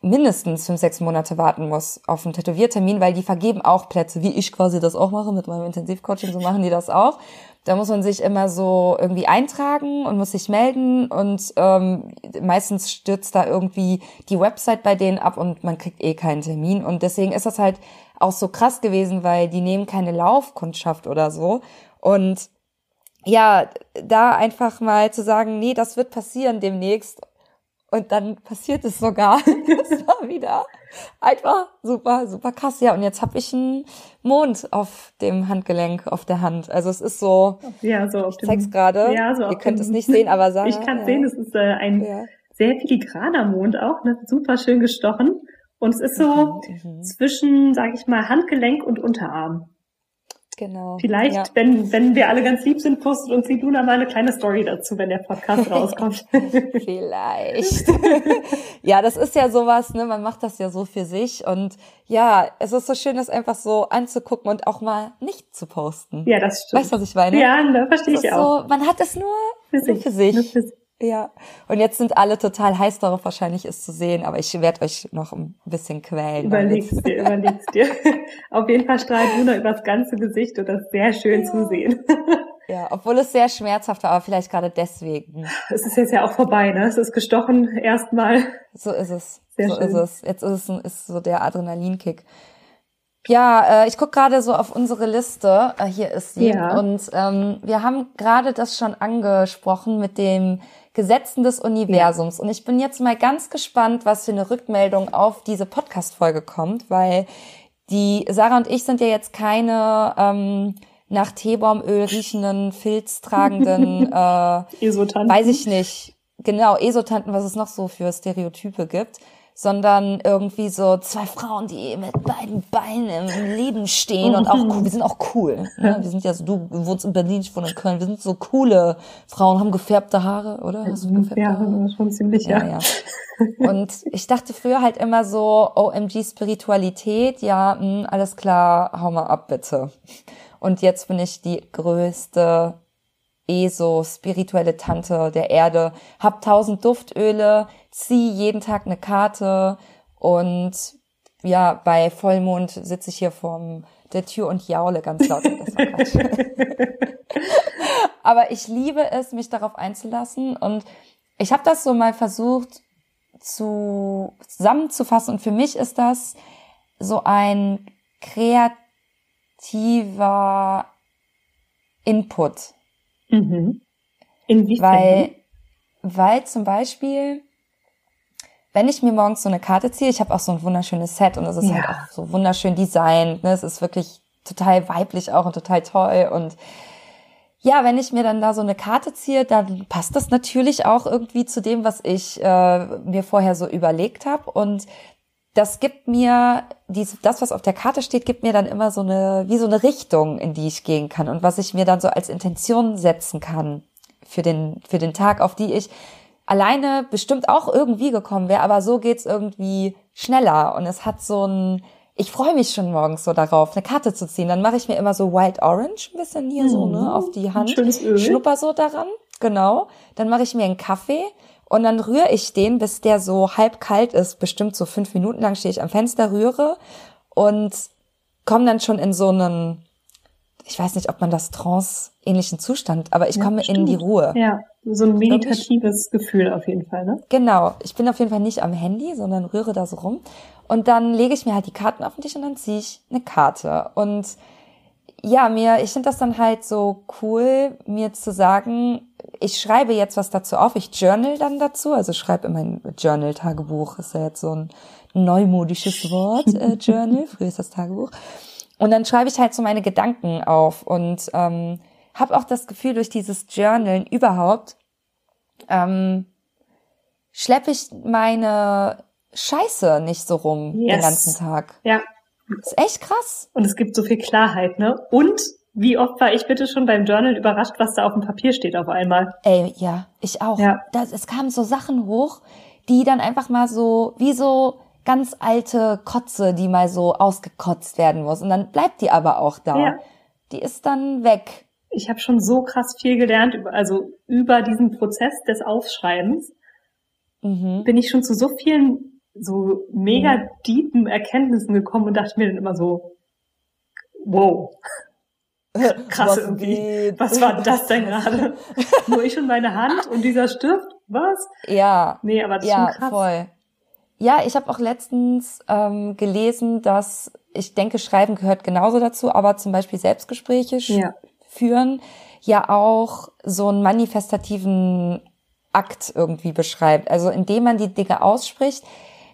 mindestens fünf, sechs Monate warten muss auf einen Tätowiertermin, weil die vergeben auch Plätze, wie ich quasi das auch mache mit meinem Intensivcoaching, so machen die das auch. Da muss man sich immer so irgendwie eintragen und muss sich melden und ähm, meistens stürzt da irgendwie die Website bei denen ab und man kriegt eh keinen Termin. Und deswegen ist das halt auch so krass gewesen, weil die nehmen keine Laufkundschaft oder so. Und ja, da einfach mal zu sagen, nee, das wird passieren demnächst und dann passiert es sogar. Das war wieder einfach super, super krass. Ja, und jetzt habe ich einen Mond auf dem Handgelenk, auf der Hand. Also es ist so, ja, so auf ich zeig's gerade. Ja, so Ihr könnt es nicht sehen, aber sagen. Ich kann ja. sehen, es ist äh, ein ja. sehr filigraner Mond auch, ne? super schön gestochen. Und es ist so mhm, mhm. zwischen, sag ich mal, Handgelenk und Unterarm. Genau. Vielleicht, ja. wenn, wenn wir alle ganz lieb sind, postet uns die Duna mal eine kleine Story dazu, wenn der Podcast rauskommt. Vielleicht. ja, das ist ja sowas, ne, man macht das ja so für sich und ja, es ist so schön, das einfach so anzugucken und auch mal nicht zu posten. Ja, das stimmt. Weißt du, was ich meine? Ja, ne, verstehe ich auch. So, man hat es nur für sich. Nur für sich. Nur für sich. Ja, und jetzt sind alle total heiß darauf, wahrscheinlich es zu sehen, aber ich werde euch noch ein bisschen quälen. Überlegst dir, überlegst dir. Auf jeden Fall strahlt Luna übers ganze Gesicht und das ist sehr schön ja. zu sehen. Ja, obwohl es sehr schmerzhaft war, aber vielleicht gerade deswegen. Es ist jetzt ja auch vorbei, ne? Es ist gestochen erstmal. So ist es. Sehr so schön. ist es. Jetzt ist es ist so der Adrenalinkick. Ja, äh, ich guck gerade so auf unsere Liste. Äh, hier ist sie. Ja. Und ähm, wir haben gerade das schon angesprochen mit dem Gesetzen des Universums. Und ich bin jetzt mal ganz gespannt, was für eine Rückmeldung auf diese Podcast-Folge kommt, weil die Sarah und ich sind ja jetzt keine ähm, nach Teebaumöl riechenden, filztragenden, äh, Esotanten. weiß ich nicht, genau, Esotanten, was es noch so für Stereotype gibt sondern irgendwie so zwei Frauen, die mit beiden Beinen im Leben stehen und auch cool. Wir sind auch cool. Ne? Wir sind ja so, du wohnst in Berlin, ich wohne in Köln. Wir sind so coole Frauen, haben gefärbte Haare, oder? Hast du gefärbte ja, Haare? schon ziemlich, ja. ja. ja. Und ich dachte früher halt immer so, OMG Spiritualität, ja, mh, hm, alles klar, hau mal ab bitte. Und jetzt bin ich die größte ESO, spirituelle Tante der Erde, hab tausend Duftöle, zieh jeden Tag eine Karte und ja, bei Vollmond sitze ich hier vorm der Tür und jaule ganz laut. Das Aber ich liebe es, mich darauf einzulassen und ich habe das so mal versucht zu zusammenzufassen und für mich ist das so ein kreativer Input. Mhm. Inwiefern? Weil, weil zum Beispiel, wenn ich mir morgens so eine Karte ziehe, ich habe auch so ein wunderschönes Set und es ist Ja. halt auch so wunderschön designt, ne? es ist wirklich total weiblich auch und total toll und ja, wenn ich mir dann da so eine Karte ziehe, dann passt das natürlich auch irgendwie zu dem, was ich äh, mir vorher so überlegt habe. Und das gibt mir, dies, das, was auf der Karte steht, gibt mir dann immer so eine, wie so eine Richtung, in die ich gehen kann und was ich mir dann so als Intention setzen kann für den, für den Tag, auf die ich alleine bestimmt auch irgendwie gekommen wäre, aber so geht's irgendwie schneller und es hat so ein, ich freue mich schon morgens so darauf, eine Karte zu ziehen. Dann mache ich mir immer so Wild Orange ein bisschen hier so, ne, auf die Hand. Schnupper so daran, genau. Dann mache ich mir einen Kaffee und dann rühre ich den, bis der so halb kalt ist. Bestimmt so fünf Minuten lang stehe ich am Fenster, rühre und komme dann schon in so einen, ich weiß nicht, ob man das Trance-ähnlichen Zustand, aber ich Ja, komme in die. Ruhe. Ja, so ein meditatives Gefühl auf jeden Fall, ne? Genau, ich bin auf jeden Fall nicht am Handy, sondern rühre da so rum. Und dann lege ich mir halt die Karten auf den Tisch und dann ziehe ich eine Karte. Und ja, mir, ich finde das dann halt so cool, mir zu sagen, ich schreibe jetzt was dazu auf, ich journal dann dazu, also schreibe in mein Journal-Tagebuch, ist ja jetzt so ein neumodisches Wort, äh, Journal, früher ist das Tagebuch. Und dann schreibe ich halt so meine Gedanken auf und ähm, habe auch das Gefühl, durch dieses Journalen überhaupt ähm, schleppe ich meine Scheiße nicht so rum den Yes. ganzen Tag. Ja. ist echt krass. Und es gibt so viel Klarheit, ne? Und wie oft war ich bitte schon beim Journal überrascht, was da auf dem Papier steht auf einmal? Ey, ja, ich auch. Ja. Das, es kamen so Sachen hoch, die dann einfach mal so, wie so ganz alte Kotze, die mal so ausgekotzt werden muss. Und dann bleibt die aber auch da. Ja. Die ist dann weg. Ich habe schon so krass viel gelernt, über, also über diesen Prozess des Aufschreibens Mhm. bin ich schon zu so vielen so mega Mhm. deepen Erkenntnissen gekommen und dachte mir dann immer so, wow, krass Was irgendwie. geht? Was war das denn gerade? Nur ich und meine Hand und dieser Stift? Was? Ja, Nee, aber das ist ja, schon krass. voll. Ja, ich habe auch letztens ähm, gelesen, dass ich denke, Schreiben gehört genauso dazu, aber zum Beispiel Selbstgespräche Ja. führen ja auch so einen manifestativen Akt irgendwie beschreibt. Also indem man die Dinge ausspricht,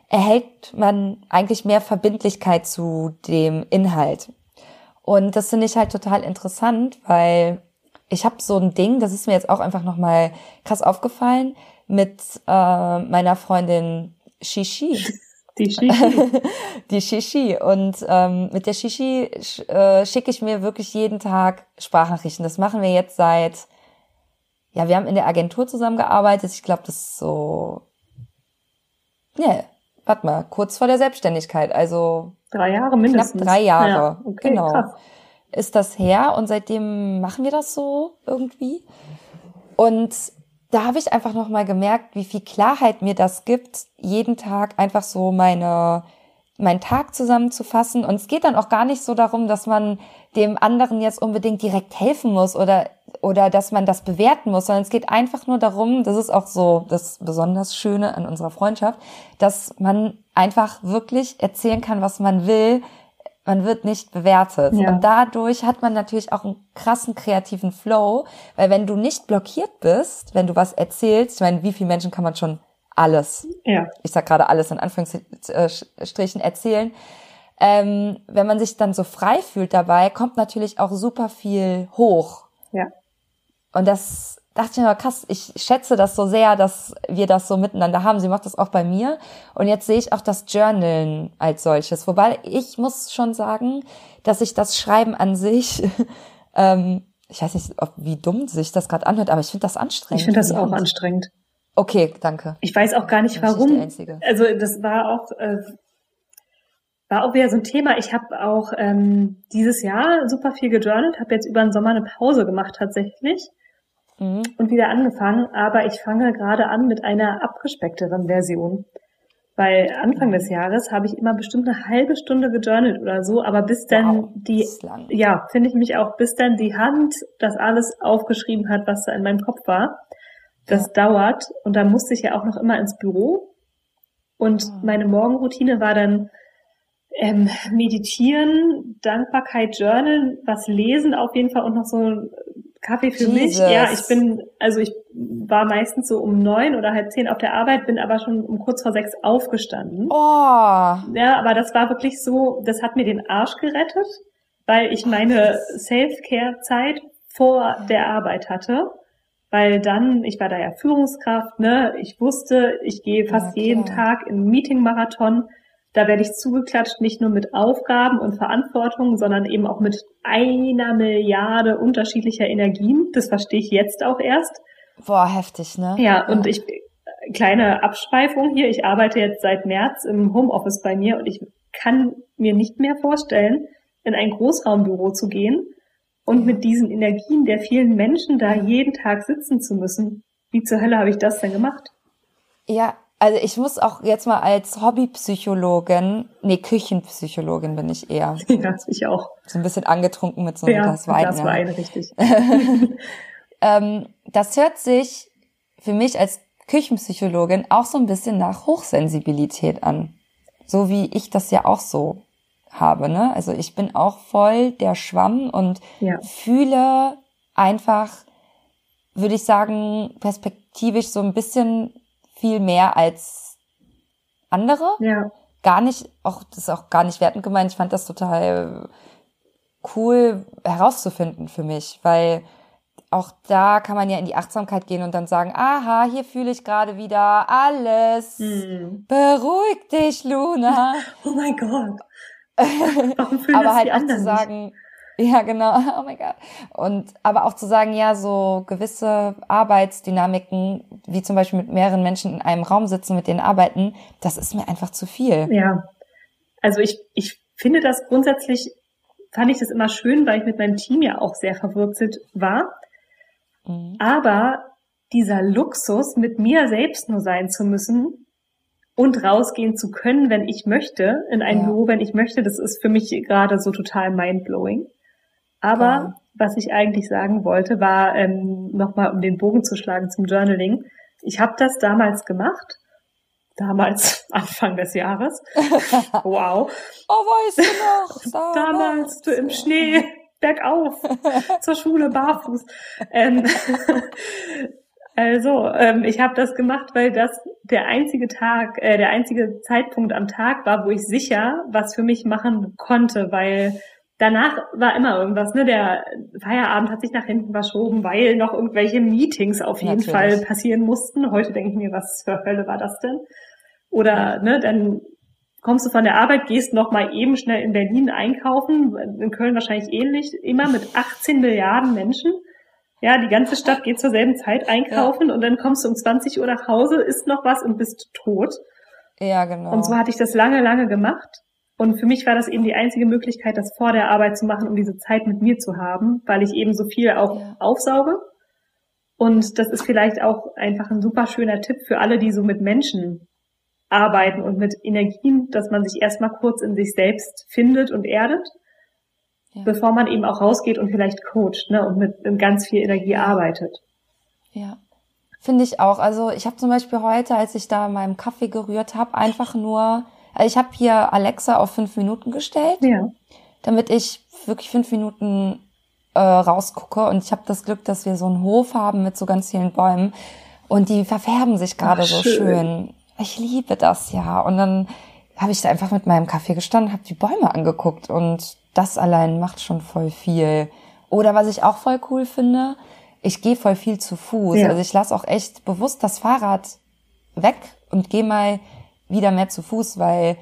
erhält man eigentlich mehr Verbindlichkeit zu dem Inhalt. Und das finde ich halt total interessant, weil ich habe so ein Ding, das ist mir jetzt auch einfach nochmal krass aufgefallen, mit äh, meiner Freundin Shishi. Die Shishi. Die Shishi. Und ähm, mit der Shishi sch, äh, schicke ich mir wirklich jeden Tag Sprachnachrichten. Das machen wir jetzt seit, ja, wir haben in der Agentur zusammengearbeitet. Ich glaube, das ist so, ne, warte mal, kurz vor der Selbstständigkeit. Also Drei Jahre knapp mindestens. drei Jahre. Ja, okay, genau. krass. Ist das her und seitdem machen wir das so irgendwie. Und da habe ich einfach nochmal gemerkt, wie viel Klarheit mir das gibt, jeden Tag einfach so meine meinen Tag zusammenzufassen. Und es geht dann auch gar nicht so darum, dass man dem anderen jetzt unbedingt direkt helfen muss oder, oder dass man das bewerten muss, sondern es geht einfach nur darum, das ist auch so das besonders Schöne an unserer Freundschaft, dass man einfach wirklich erzählen kann, was man will. Man wird nicht bewertet. Ja. Und dadurch hat man natürlich auch einen krassen kreativen Flow, weil wenn du nicht blockiert bist, wenn du was erzählst, ich meine, wie viele Menschen kann man schon alles Ja. ich sag gerade alles in Anführungsstrichen erzählen. Ähm, wenn man sich dann so frei fühlt dabei, kommt natürlich auch super viel hoch. Ja. Und das dachte ich mir, krass, ich schätze das so sehr, dass wir das so miteinander haben. Sie macht das auch bei mir. Und jetzt sehe ich auch das Journalen als solches. Wobei ich muss schon sagen, dass ich das Schreiben an sich, ähm, ich weiß nicht, ob, wie dumm sich das gerade anhört, aber ich finde das anstrengend. Ich finde das auch anstrengend. Okay, danke. Ich weiß auch gar nicht warum. die Einzige. Also das war auch äh, war auch wieder so ein Thema. Ich habe auch ähm, dieses Jahr super viel gejournalt, habe jetzt über den Sommer eine Pause gemacht tatsächlich Mhm. und wieder angefangen. Aber ich fange gerade an mit einer abgespeckteren Version. Weil Anfang des Jahres habe ich immer bestimmt eine halbe Stunde gejournalt oder so, aber bis dann Wow, die, ja, finde ich mich auch, bis dann die Hand das alles aufgeschrieben hat, was da in meinem Kopf war. Das dauert und da musste ich ja auch noch immer ins Büro. Und Ah. meine Morgenroutine war dann ähm, meditieren, Dankbarkeit, Journal, was lesen auf jeden Fall und noch so Kaffee für Jesus. mich. Ja, ich bin, also ich war meistens so um neun oder halb zehn auf der Arbeit, bin aber schon um kurz vor sechs aufgestanden. Oh. Ja, aber das war wirklich so, das hat mir den Arsch gerettet, weil ich meine Self-Care-Zeit vor der Arbeit hatte. Weil dann, ich war da ja Führungskraft, ne, ich wusste, ich gehe fast ja, jeden Tag in Meeting-Marathon da werde ich zugeklatscht, nicht nur mit Aufgaben und Verantwortung, sondern eben auch mit einer Milliarde unterschiedlicher Energien. Das verstehe ich jetzt auch erst. Boah, heftig, ne? Ja, und ich, kleine Abschweifung hier. Ich arbeite jetzt seit März im Homeoffice bei mir und ich kann mir nicht mehr vorstellen, in ein Großraumbüro zu gehen und mit diesen Energien der vielen Menschen da jeden Tag sitzen zu müssen. Wie zur Hölle habe ich das denn gemacht? Ja, also ich muss auch jetzt mal als Hobbypsychologin, nee, Küchenpsychologin bin ich eher. Ja, ich auch. So ein bisschen angetrunken mit so einem ja, Glas Wein. Glas Wein, ja. richtig. ähm, das hört sich für mich als Küchenpsychologin auch so ein bisschen nach Hochsensibilität an. So wie ich das ja auch so habe, ne? Also ich bin auch voll der Schwamm und ja. fühle einfach, würde ich sagen, perspektivisch so ein bisschen viel mehr als andere. Ja. Gar nicht, auch, das ist auch gar nicht wertend gemeint. Ich fand das total cool herauszufinden für mich, weil auch da kann man ja in die Achtsamkeit gehen und dann sagen, aha, hier fühle ich gerade wieder alles. Hm. Beruhig dich, Luna. Oh mein Gott. Aber halt auch zu sagen, ja, genau. Oh mein Gott. Und aber auch zu sagen, ja, so gewisse Arbeitsdynamiken, wie zum Beispiel mit mehreren Menschen in einem Raum sitzen, mit denen arbeiten, das ist mir einfach zu viel. Ja. Also ich, ich finde das grundsätzlich, fand ich das immer schön, weil ich mit meinem Team ja auch sehr verwurzelt war. Mhm. Aber dieser Luxus, mit mir selbst nur sein zu müssen und rausgehen zu können, wenn ich möchte, in ein ja. Büro, wenn ich möchte, das ist für mich gerade so total mindblowing. Aber ja. was ich eigentlich sagen wollte, war ähm, nochmal, um den Bogen zu schlagen zum Journaling. Ich habe das damals gemacht. Damals, Anfang des Jahres. Wow. oh, weißt du noch? Damals, damals du im Schnee, bergauf, zur Schule, barfuß. Ähm, also, ähm, ich habe das gemacht, weil das der einzige Tag, äh, der einzige Zeitpunkt am Tag war, wo ich sicher was für mich machen konnte, weil danach war immer irgendwas, ne? Der Feierabend hat sich nach hinten verschoben, weil noch irgendwelche Meetings auf jeden Natürlich. Fall passieren mussten. Heute denke ich mir, was für Hölle war das denn? Oder, ne, dann kommst du von der Arbeit, gehst noch mal eben schnell in Berlin einkaufen, in Köln wahrscheinlich ähnlich, immer mit 18 Milliarden Menschen. Ja, die ganze Stadt geht zur selben Zeit einkaufen ja. und dann kommst du um 20 Uhr nach Hause, isst noch was und bist tot. Ja, genau. Und so hatte ich das lange, lange gemacht. Und für mich war das eben die einzige Möglichkeit, das vor der Arbeit zu machen, um diese Zeit mit mir zu haben, weil ich eben so viel auch aufsauge. Und das ist vielleicht auch einfach ein super schöner Tipp für alle, die so mit Menschen arbeiten und mit Energien, dass man sich erstmal kurz in sich selbst findet und erdet, ja. bevor man eben auch rausgeht und vielleicht coacht ne, und mit, mit ganz viel Energie arbeitet. Ja, finde ich auch. Also ich habe zum Beispiel heute, als ich da meinem Kaffee gerührt habe, einfach nur also ich habe hier Alexa auf fünf Minuten gestellt, ja. damit ich wirklich fünf Minuten äh, rausgucke. Und ich habe das Glück, dass wir so einen Hof haben mit so ganz vielen Bäumen. Und die verfärben sich gerade so schön. schön. Ich liebe das ja. Und dann habe ich da einfach mit meinem Kaffee gestanden, habe die Bäume angeguckt. Und das allein macht schon voll viel. Oder was ich auch voll cool finde, ich gehe voll viel zu Fuß. Ja. Also ich lasse auch echt bewusst das Fahrrad weg und gehe mal wieder mehr zu Fuß, weil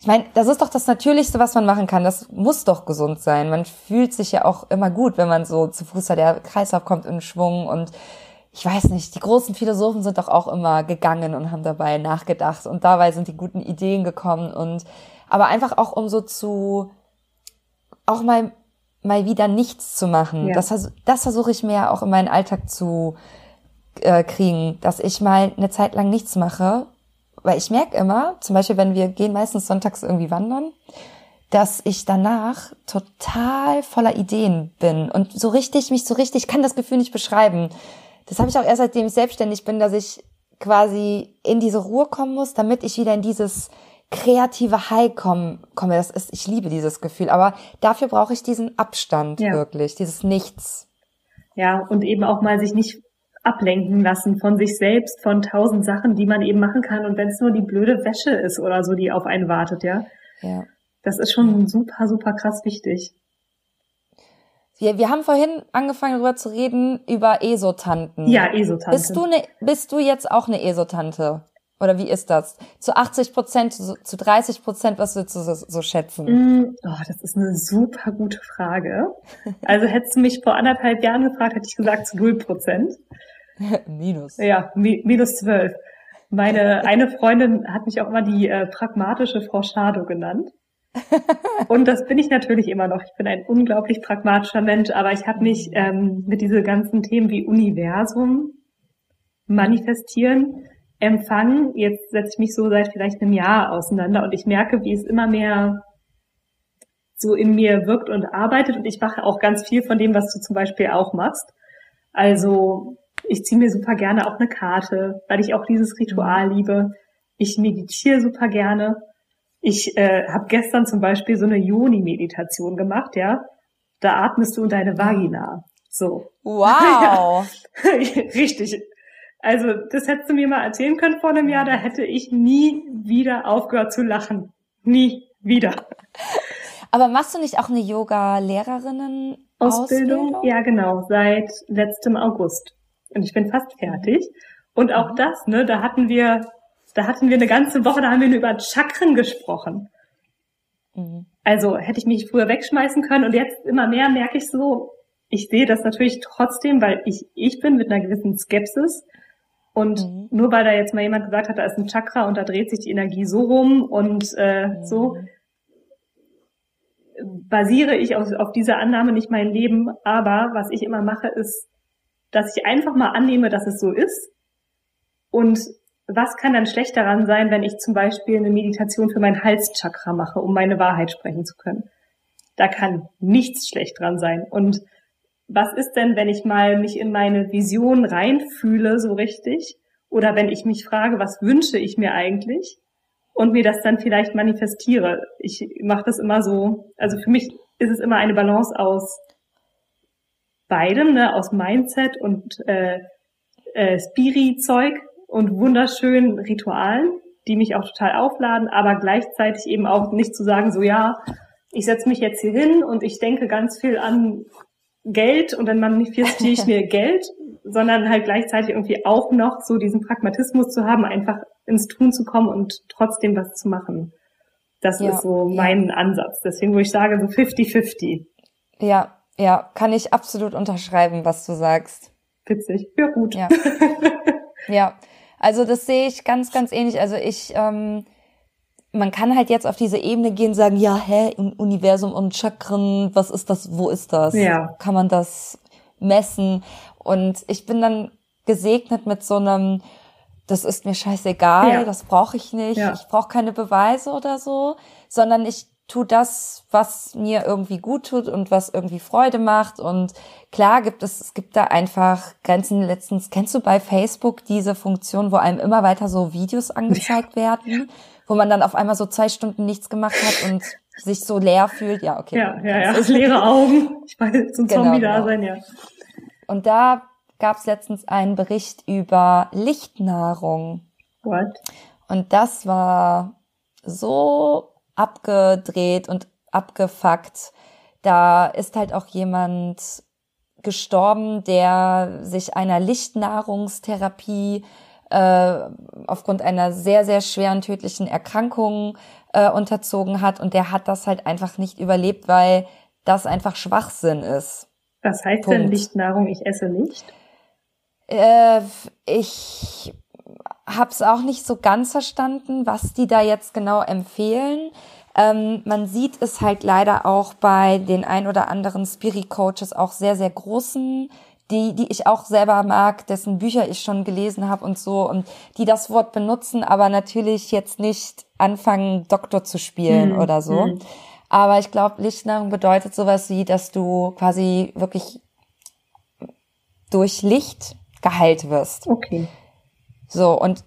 ich meine, das ist doch das Natürlichste, was man machen kann. Das muss doch gesund sein. Man fühlt sich ja auch immer gut, wenn man so zu Fuß hat. Der Kreislauf kommt in Schwung und ich weiß nicht, die großen Philosophen sind doch auch immer gegangen und haben dabei nachgedacht und dabei sind die guten Ideen gekommen und aber einfach auch um so zu auch mal mal wieder nichts zu machen. Ja. Das, das versuche ich mir auch in meinen Alltag zu äh, kriegen, dass ich mal eine Zeit lang nichts mache weil ich merke immer, zum Beispiel, wenn wir gehen meistens sonntags irgendwie wandern, dass ich danach total voller Ideen bin und so richtig, mich so richtig, ich kann das Gefühl nicht beschreiben. Das habe ich auch erst seitdem ich selbstständig bin, dass ich quasi in diese Ruhe kommen muss, damit ich wieder in dieses kreative High komme, komme, das ist, ich liebe dieses Gefühl, aber dafür brauche ich diesen Abstand Ja. wirklich, dieses Nichts. Ja, und eben auch mal sich nicht ablenken lassen von sich selbst, von tausend Sachen, die man eben machen kann. Und wenn es nur die blöde Wäsche ist oder so, die auf einen wartet, ja. Ja. Das ist schon super, super krass wichtig. Wir, wir haben vorhin angefangen darüber zu reden, über Esotanten. Ja, Esotante. Bist du, ne, bist du jetzt auch eine Esotante? Oder wie ist das? Zu 80 Prozent, zu, zu 30 Prozent, was würdest du so, so schätzen? Mm, Oh, das ist eine super gute Frage. Also hättest du mich vor anderthalb Jahren gefragt, hätte ich gesagt zu null Prozent. Minus. Ja, mi minus zwölf. Meine eine Freundin hat mich auch immer die äh, pragmatische Frau Schado genannt. Und das bin ich natürlich immer noch. Ich bin ein unglaublich pragmatischer Mensch, aber ich habe mich ähm, mit diese ganzen Themen wie Universum, Manifestieren, Empfangen, jetzt setze ich mich so seit vielleicht einem Jahr auseinander und ich merke, wie es immer mehr so in mir wirkt und arbeitet und ich mache auch ganz viel von dem, was du zum Beispiel auch machst. Also ich ziehe mir super gerne auch eine Karte, weil ich auch dieses Ritual liebe. Ich meditiere super gerne. Ich äh, habe gestern zum Beispiel so eine Yoni-Meditation gemacht, ja. Da atmest du in deine Vagina. So. Wow. Richtig. Also das hättest du mir mal erzählen können vor einem Jahr, da hätte ich nie wieder aufgehört zu lachen. Nie wieder. Aber machst du nicht auch eine Yoga-Lehrerinnen Ausbildung? Ja, genau, seit letztem August. Und ich bin fast fertig. Und auch Mhm. das, ne, da hatten wir, da hatten wir eine ganze Woche, da haben wir nur über Chakren gesprochen. Mhm. Also hätte ich mich früher wegschmeißen können und jetzt immer mehr merke ich so, ich sehe das natürlich trotzdem, weil ich ich bin mit einer gewissen Skepsis. Und Mhm. nur weil da jetzt mal jemand gesagt hat, da ist ein Chakra und da dreht sich die Energie so rum und äh, so, Mhm. basiere ich auf, auf dieser Annahme nicht mein Leben. Aber was ich immer mache, ist, dass ich einfach mal annehme, dass es so ist. Und was kann dann schlecht daran sein, wenn ich zum Beispiel eine Meditation für mein Halschakra mache, um meine Wahrheit sprechen zu können? Da kann nichts schlecht dran sein. Und was ist denn, wenn ich mal mich in meine Vision reinfühle, so richtig? Oder wenn ich mich frage, was wünsche ich mir eigentlich? Und mir das dann vielleicht manifestiere. Ich mache das immer so, also für mich ist es immer eine Balance aus beidem, ne, aus Mindset und äh, äh, Spiri-Zeug und wunderschönen Ritualen, die mich auch total aufladen, aber gleichzeitig eben auch nicht zu sagen, so ja, ich setze mich jetzt hier hin und ich denke ganz viel an Geld und dann manifestiere ich mir Geld, sondern halt gleichzeitig irgendwie auch noch so diesen Pragmatismus zu haben, einfach ins Tun zu kommen und trotzdem was zu machen. Das Ja, ist so ja. mein Ansatz. Deswegen, wo ich sage, so 50-50. Ja, ja, kann ich absolut unterschreiben, was du sagst. Witzig. Ja, gut. Ja. Ja, also das sehe ich ganz, ganz ähnlich. Also ich, ähm, man kann halt jetzt auf diese Ebene gehen und sagen, ja, hä, im Universum und Chakren, was ist das, wo ist das? Ja. Kann man das messen? Und ich bin dann gesegnet mit so einem, das ist mir scheißegal, Ja. das brauche ich nicht, Ja. ich brauche keine Beweise oder so, sondern ich tu das, was mir irgendwie gut tut und was irgendwie Freude macht. Und klar gibt es, es gibt da einfach Grenzen. Letztens, kennst du bei Facebook diese Funktion, wo einem immer weiter so Videos angezeigt werden, wo man dann auf einmal so zwei Stunden nichts gemacht hat und sich so leer fühlt? Ja, okay. Ja, ja, ja. Leere Augen. Ich weiß, ein Genau, Zombie da genau. sein, ja. Und da gab es letztens einen Bericht über Lichtnahrung. What? Und das war so abgedreht und abgefuckt. Da ist halt auch jemand gestorben, der sich einer Lichtnahrungstherapie äh, aufgrund einer sehr, sehr schweren tödlichen Erkrankung äh, unterzogen hat. Und der hat das halt einfach nicht überlebt, weil das einfach Schwachsinn ist. Was heißt denn Punkt. Lichtnahrung? Ich esse nicht. Äh, ich hab's auch nicht so ganz verstanden, was die da jetzt genau empfehlen. Ähm, man sieht es halt leider auch bei den ein oder anderen Spirit-Coaches auch sehr, sehr großen, die, die ich auch selber mag, dessen Bücher ich schon gelesen habe und so, und die das Wort benutzen, aber natürlich jetzt nicht anfangen, Doktor zu spielen Hm, oder so. hm. Aber ich glaube, Lichtnahrung bedeutet sowas wie, dass du quasi wirklich durch Licht geheilt wirst. Okay. So, und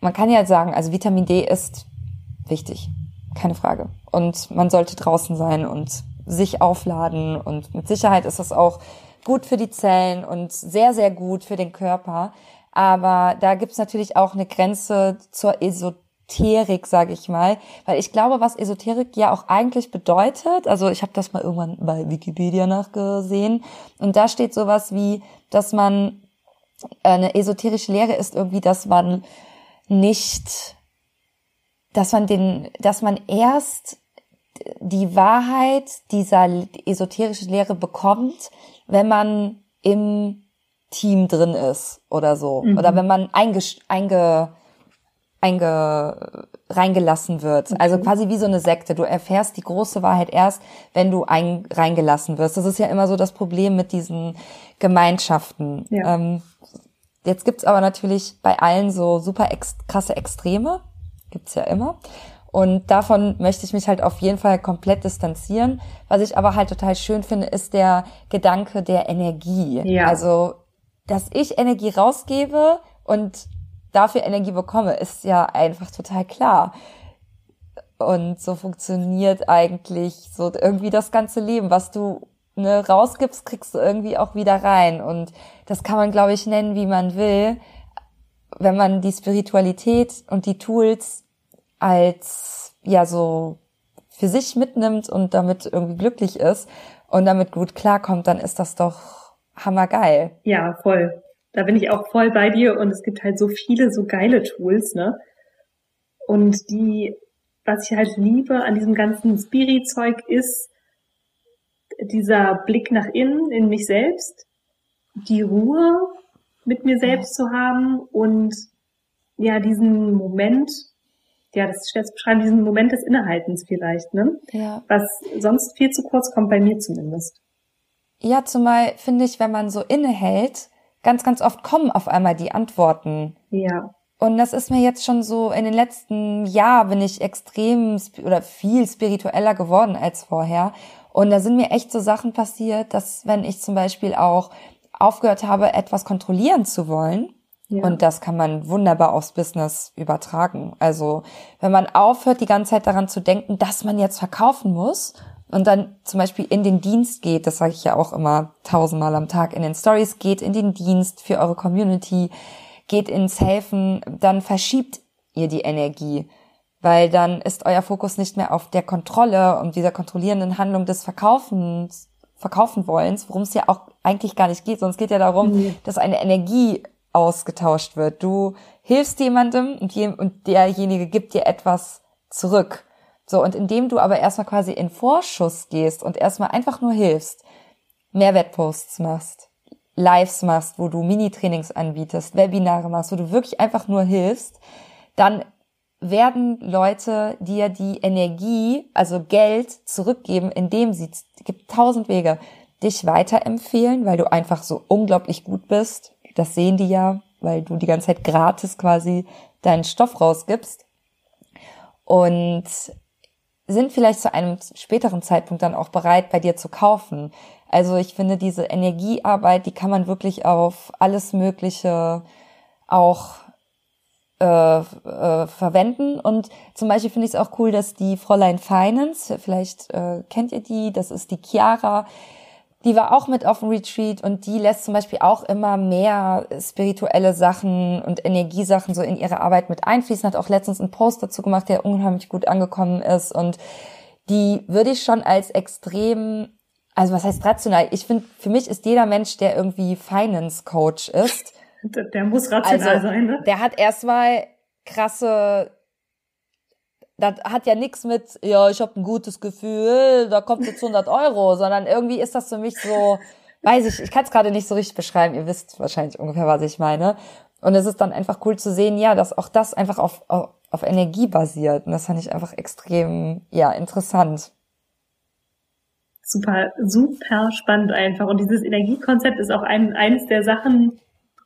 man kann ja sagen, also Vitamin D ist wichtig. Keine Frage. Und man sollte draußen sein und sich aufladen und mit Sicherheit ist das auch gut für die Zellen und sehr, sehr gut für den Körper. Aber da gibt's natürlich auch eine Grenze zur Esoterik, sage ich mal. Weil ich glaube, was Esoterik ja auch eigentlich bedeutet, also ich habe das mal irgendwann bei Wikipedia nachgesehen, und da steht sowas wie, dass man eine esoterische Lehre ist irgendwie, dass man nicht, dass man den, dass man erst die Wahrheit dieser esoterischen Lehre bekommt, wenn man im Team drin ist oder so. Mhm. Oder wenn man einge, einge, einge, reingelassen wird. Okay. Also quasi wie so eine Sekte. Du erfährst die große Wahrheit erst, wenn du ein, reingelassen wirst. Das ist ja immer so das Problem mit diesen Gemeinschaften. Ja. Ähm, jetzt gibt's aber natürlich bei allen so super ex krasse Extreme. Gibt's ja immer. Und davon möchte ich mich halt auf jeden Fall komplett distanzieren. Was ich aber halt total schön finde, ist der Gedanke der Energie. Ja. Also, dass ich Energie rausgebe und dafür Energie bekomme, ist ja einfach total klar. Und so funktioniert eigentlich so irgendwie das ganze Leben. Was du ne, rausgibst, kriegst du irgendwie auch wieder rein. Und das kann man, glaube ich, nennen, wie man will. Wenn man die Spiritualität und die Tools als ja so für sich mitnimmt und damit irgendwie glücklich ist und damit gut klarkommt, dann ist das doch hammergeil. Ja, voll. Da bin ich auch voll bei dir und es gibt halt so viele so geile Tools, ne? Und die, was ich halt liebe an diesem ganzen Spirit-Zeug ist, dieser Blick nach innen, in mich selbst, die Ruhe mit mir selbst zu haben und ja, diesen Moment ja, das ist schwer zu beschreiben, diesen Moment des Innehaltens vielleicht, ne? Ja. Was sonst viel zu kurz kommt, bei mir zumindest. Ja, zumal finde ich, wenn man so innehält, ganz, ganz oft kommen auf einmal die Antworten. Ja. Und das ist mir jetzt schon so, in den letzten Jahren bin ich extrem oder viel spiritueller geworden als vorher. Und da sind mir echt so Sachen passiert, dass wenn ich zum Beispiel auch aufgehört habe, etwas kontrollieren zu wollen, ja. Und das kann man wunderbar aufs Business übertragen. Also wenn man aufhört, die ganze Zeit daran zu denken, dass man jetzt verkaufen muss und dann zum Beispiel in den Dienst geht, das sage ich ja auch immer tausendmal am Tag in den Stories, geht in den Dienst für eure Community, geht ins Helfen, dann verschiebt ihr die Energie. Weil dann ist euer Fokus nicht mehr auf der Kontrolle und dieser kontrollierenden Handlung des Verkaufens, verkaufen wollens, worum es ja auch eigentlich gar nicht geht, sondern es geht ja darum, mhm. dass eine Energie ausgetauscht wird. Du hilfst jemandem und, je, und derjenige gibt dir etwas zurück. So, und indem du aber erstmal quasi in Vorschuss gehst und erstmal einfach nur hilfst, Mehrwertposts machst, Lives machst, wo du Mini-Trainings anbietest, Webinare machst, wo du wirklich einfach nur hilfst, dann werden Leute dir die Energie, also Geld zurückgeben, indem sie, es gibt tausend Wege, dich weiterempfehlen, weil du einfach so unglaublich gut bist, das sehen die ja, weil du die ganze Zeit gratis quasi deinen Stoff rausgibst. Und sind vielleicht zu einem späteren Zeitpunkt dann auch bereit, bei dir zu kaufen. Also ich finde, diese Energiearbeit, die kann man wirklich auf alles Mögliche auch äh, äh, verwenden. Und zum Beispiel finde ich es auch cool, dass die Fräulein Finance, vielleicht äh, kennt ihr die, das ist die Chiara, die war auch mit auf dem Retreat und die lässt zum Beispiel auch immer mehr spirituelle Sachen und Energiesachen so in ihre Arbeit mit einfließen. Hat auch letztens einen Post dazu gemacht, der unheimlich gut angekommen ist und die würde ich schon als extrem, also was heißt rational? Ich finde, für mich ist jeder Mensch, der irgendwie Finance Coach ist. Der muss rational also, sein, ne? Der hat erstmal krasse das hat ja nichts mit, ja, ich habe ein gutes Gefühl, da kommt jetzt 100 Euro, sondern irgendwie ist das für mich so, weiß ich, ich kann es gerade nicht so richtig beschreiben, ihr wisst wahrscheinlich ungefähr, was ich meine. Und es ist dann einfach cool zu sehen, ja, dass auch das einfach auf, auf, auf Energie basiert. Und das fand ich einfach extrem, ja, interessant. Super, super spannend einfach. Und dieses Energiekonzept ist auch ein, eines der Sachen,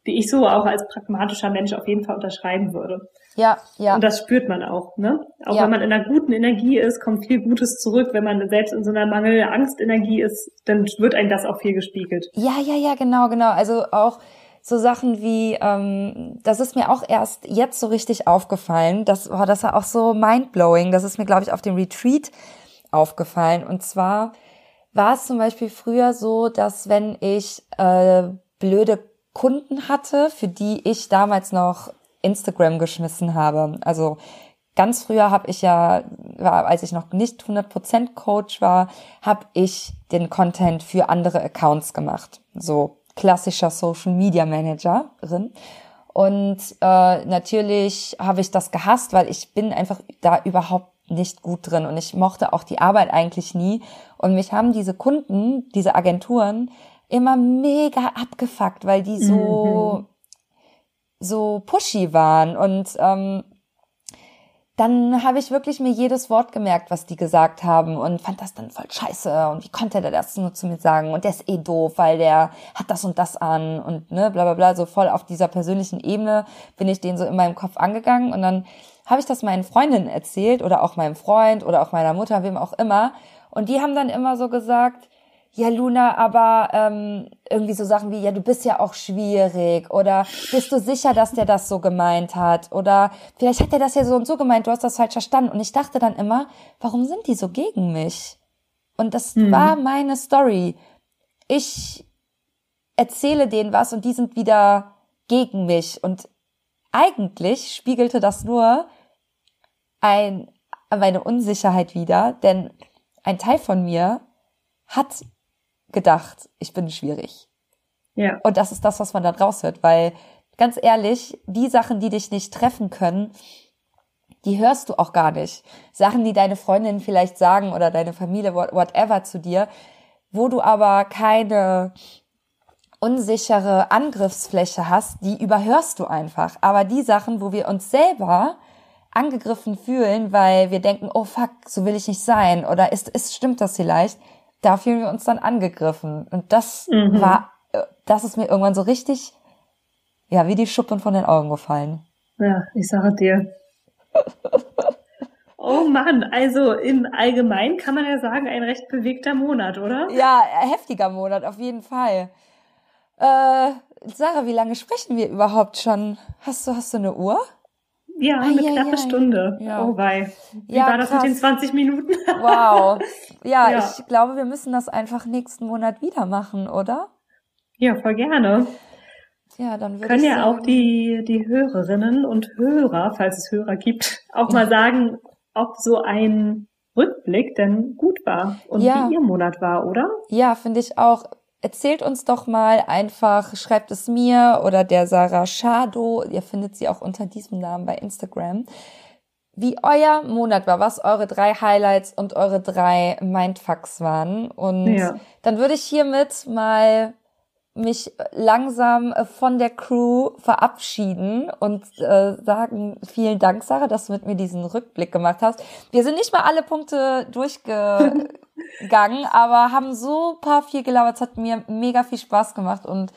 die ich so auch als pragmatischer Mensch auf jeden Fall unterschreiben würde. Ja, ja. Und das spürt man auch, ne? Auch ja. wenn man in einer guten Energie ist, kommt viel Gutes zurück. Wenn man selbst in so einer Mangel-Angst-Energie ist, dann wird einem das auch viel gespiegelt. Ja, ja, ja, genau, genau. Also auch so Sachen wie, ähm, das ist mir auch erst jetzt so richtig aufgefallen, das, oh, das war auch so mindblowing, das ist mir, glaube ich, auf dem Retreat aufgefallen. Und zwar war es zum Beispiel früher so, dass wenn ich äh, blöde Kunden hatte, für die ich damals noch Instagram geschmissen habe, also ganz früher habe ich ja, als ich noch nicht 100% Coach war, habe ich den Content für andere Accounts gemacht. So klassischer Social Media Managerin. Und äh, natürlich habe ich das gehasst, weil ich bin einfach da überhaupt nicht gut drin und ich mochte auch die Arbeit eigentlich nie. Und mich haben diese Kunden, diese Agenturen immer mega abgefuckt, weil die so mhm. so pushy waren. Und ähm, dann habe ich wirklich mir jedes Wort gemerkt, was die gesagt haben und fand das dann voll scheiße. Und wie konnte der das nur zu mir sagen? Und der ist eh doof, weil der hat das und das an und ne, bla bla bla, so voll auf dieser persönlichen Ebene bin ich den so in meinem Kopf angegangen. Und dann habe ich das meinen Freundinnen erzählt oder auch meinem Freund oder auch meiner Mutter, wem auch immer. Und die haben dann immer so gesagt, ja Luna, aber ähm, irgendwie so Sachen wie, ja, du bist ja auch schwierig oder bist du sicher, dass der das so gemeint hat oder vielleicht hat er das ja so und so gemeint, du hast das falsch verstanden. Und ich dachte dann immer, warum sind die so gegen mich? Und das mhm. war meine Story. Ich erzähle denen was und die sind wieder gegen mich. Und eigentlich spiegelte das nur ein, meine Unsicherheit wieder, denn ein Teil von mir hat gedacht, ich bin schwierig. Ja. Und das ist das, was man dann raushört, weil ganz ehrlich, die Sachen, die dich nicht treffen können, die hörst du auch gar nicht. Sachen, die deine Freundinnen vielleicht sagen oder deine Familie, whatever zu dir, wo du aber keine unsichere Angriffsfläche hast, die überhörst du einfach. Aber die Sachen, wo wir uns selber angegriffen fühlen, weil wir denken, oh fuck, so will ich nicht sein oder ist, ist stimmt das vielleicht, da fühlen wir uns dann angegriffen. Und das mhm. war, äh, das ist mir irgendwann so richtig, ja, wie die Schuppen von den Augen gefallen. Ja, ich sage dir. Oh Mann, also im Allgemeinen kann man ja sagen, ein recht bewegter Monat, oder? Ja, heftiger Monat, auf jeden Fall. Äh, Sarah, wie lange sprechen wir überhaupt schon? Hast du, hast du eine Uhr? Ja, eine ai, knappe ai, Stunde. Ja. Oh wei. Wie ja, war das krass. mit den 20 Minuten? Wow. Ja, ja, ich glaube, wir müssen das einfach nächsten Monat wieder machen, oder? Ja, voll gerne. Ja, dann würde Können ja sagen, auch die, die Hörerinnen und Hörer, falls es Hörer gibt, auch mal sagen, ob so ein Rückblick denn gut war und ja. wie ihr Monat war, oder? Ja, finde ich auch erzählt uns doch mal einfach, schreibt es mir oder der Sarah Schado, ihr findet sie auch unter diesem Namen bei Instagram, wie euer Monat war, was eure drei Highlights und eure drei Mindfucks waren. Und ja. dann würde ich hiermit mal mich langsam von der Crew verabschieden und äh, sagen, vielen Dank, Sarah, dass du mit mir diesen Rückblick gemacht hast. Wir sind nicht mal alle Punkte durchge gegangen, aber haben super viel gelabert. Es hat mir mega viel Spaß gemacht und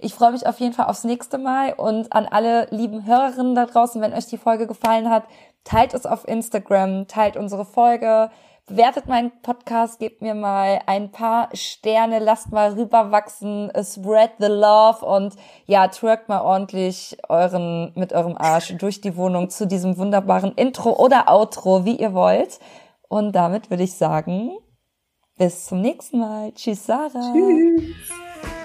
ich freue mich auf jeden Fall aufs nächste Mal und an alle lieben Hörerinnen da draußen, wenn euch die Folge gefallen hat, teilt es auf Instagram, teilt unsere Folge, bewertet meinen Podcast, gebt mir mal ein paar Sterne, lasst mal rüberwachsen, spread the love und ja, twerkt mal ordentlich euren, mit eurem Arsch durch die Wohnung zu diesem wunderbaren Intro oder Outro, wie ihr wollt. Und damit würde ich sagen, bis zum nächsten Mal. Tschüss, Sarah. Tschüss.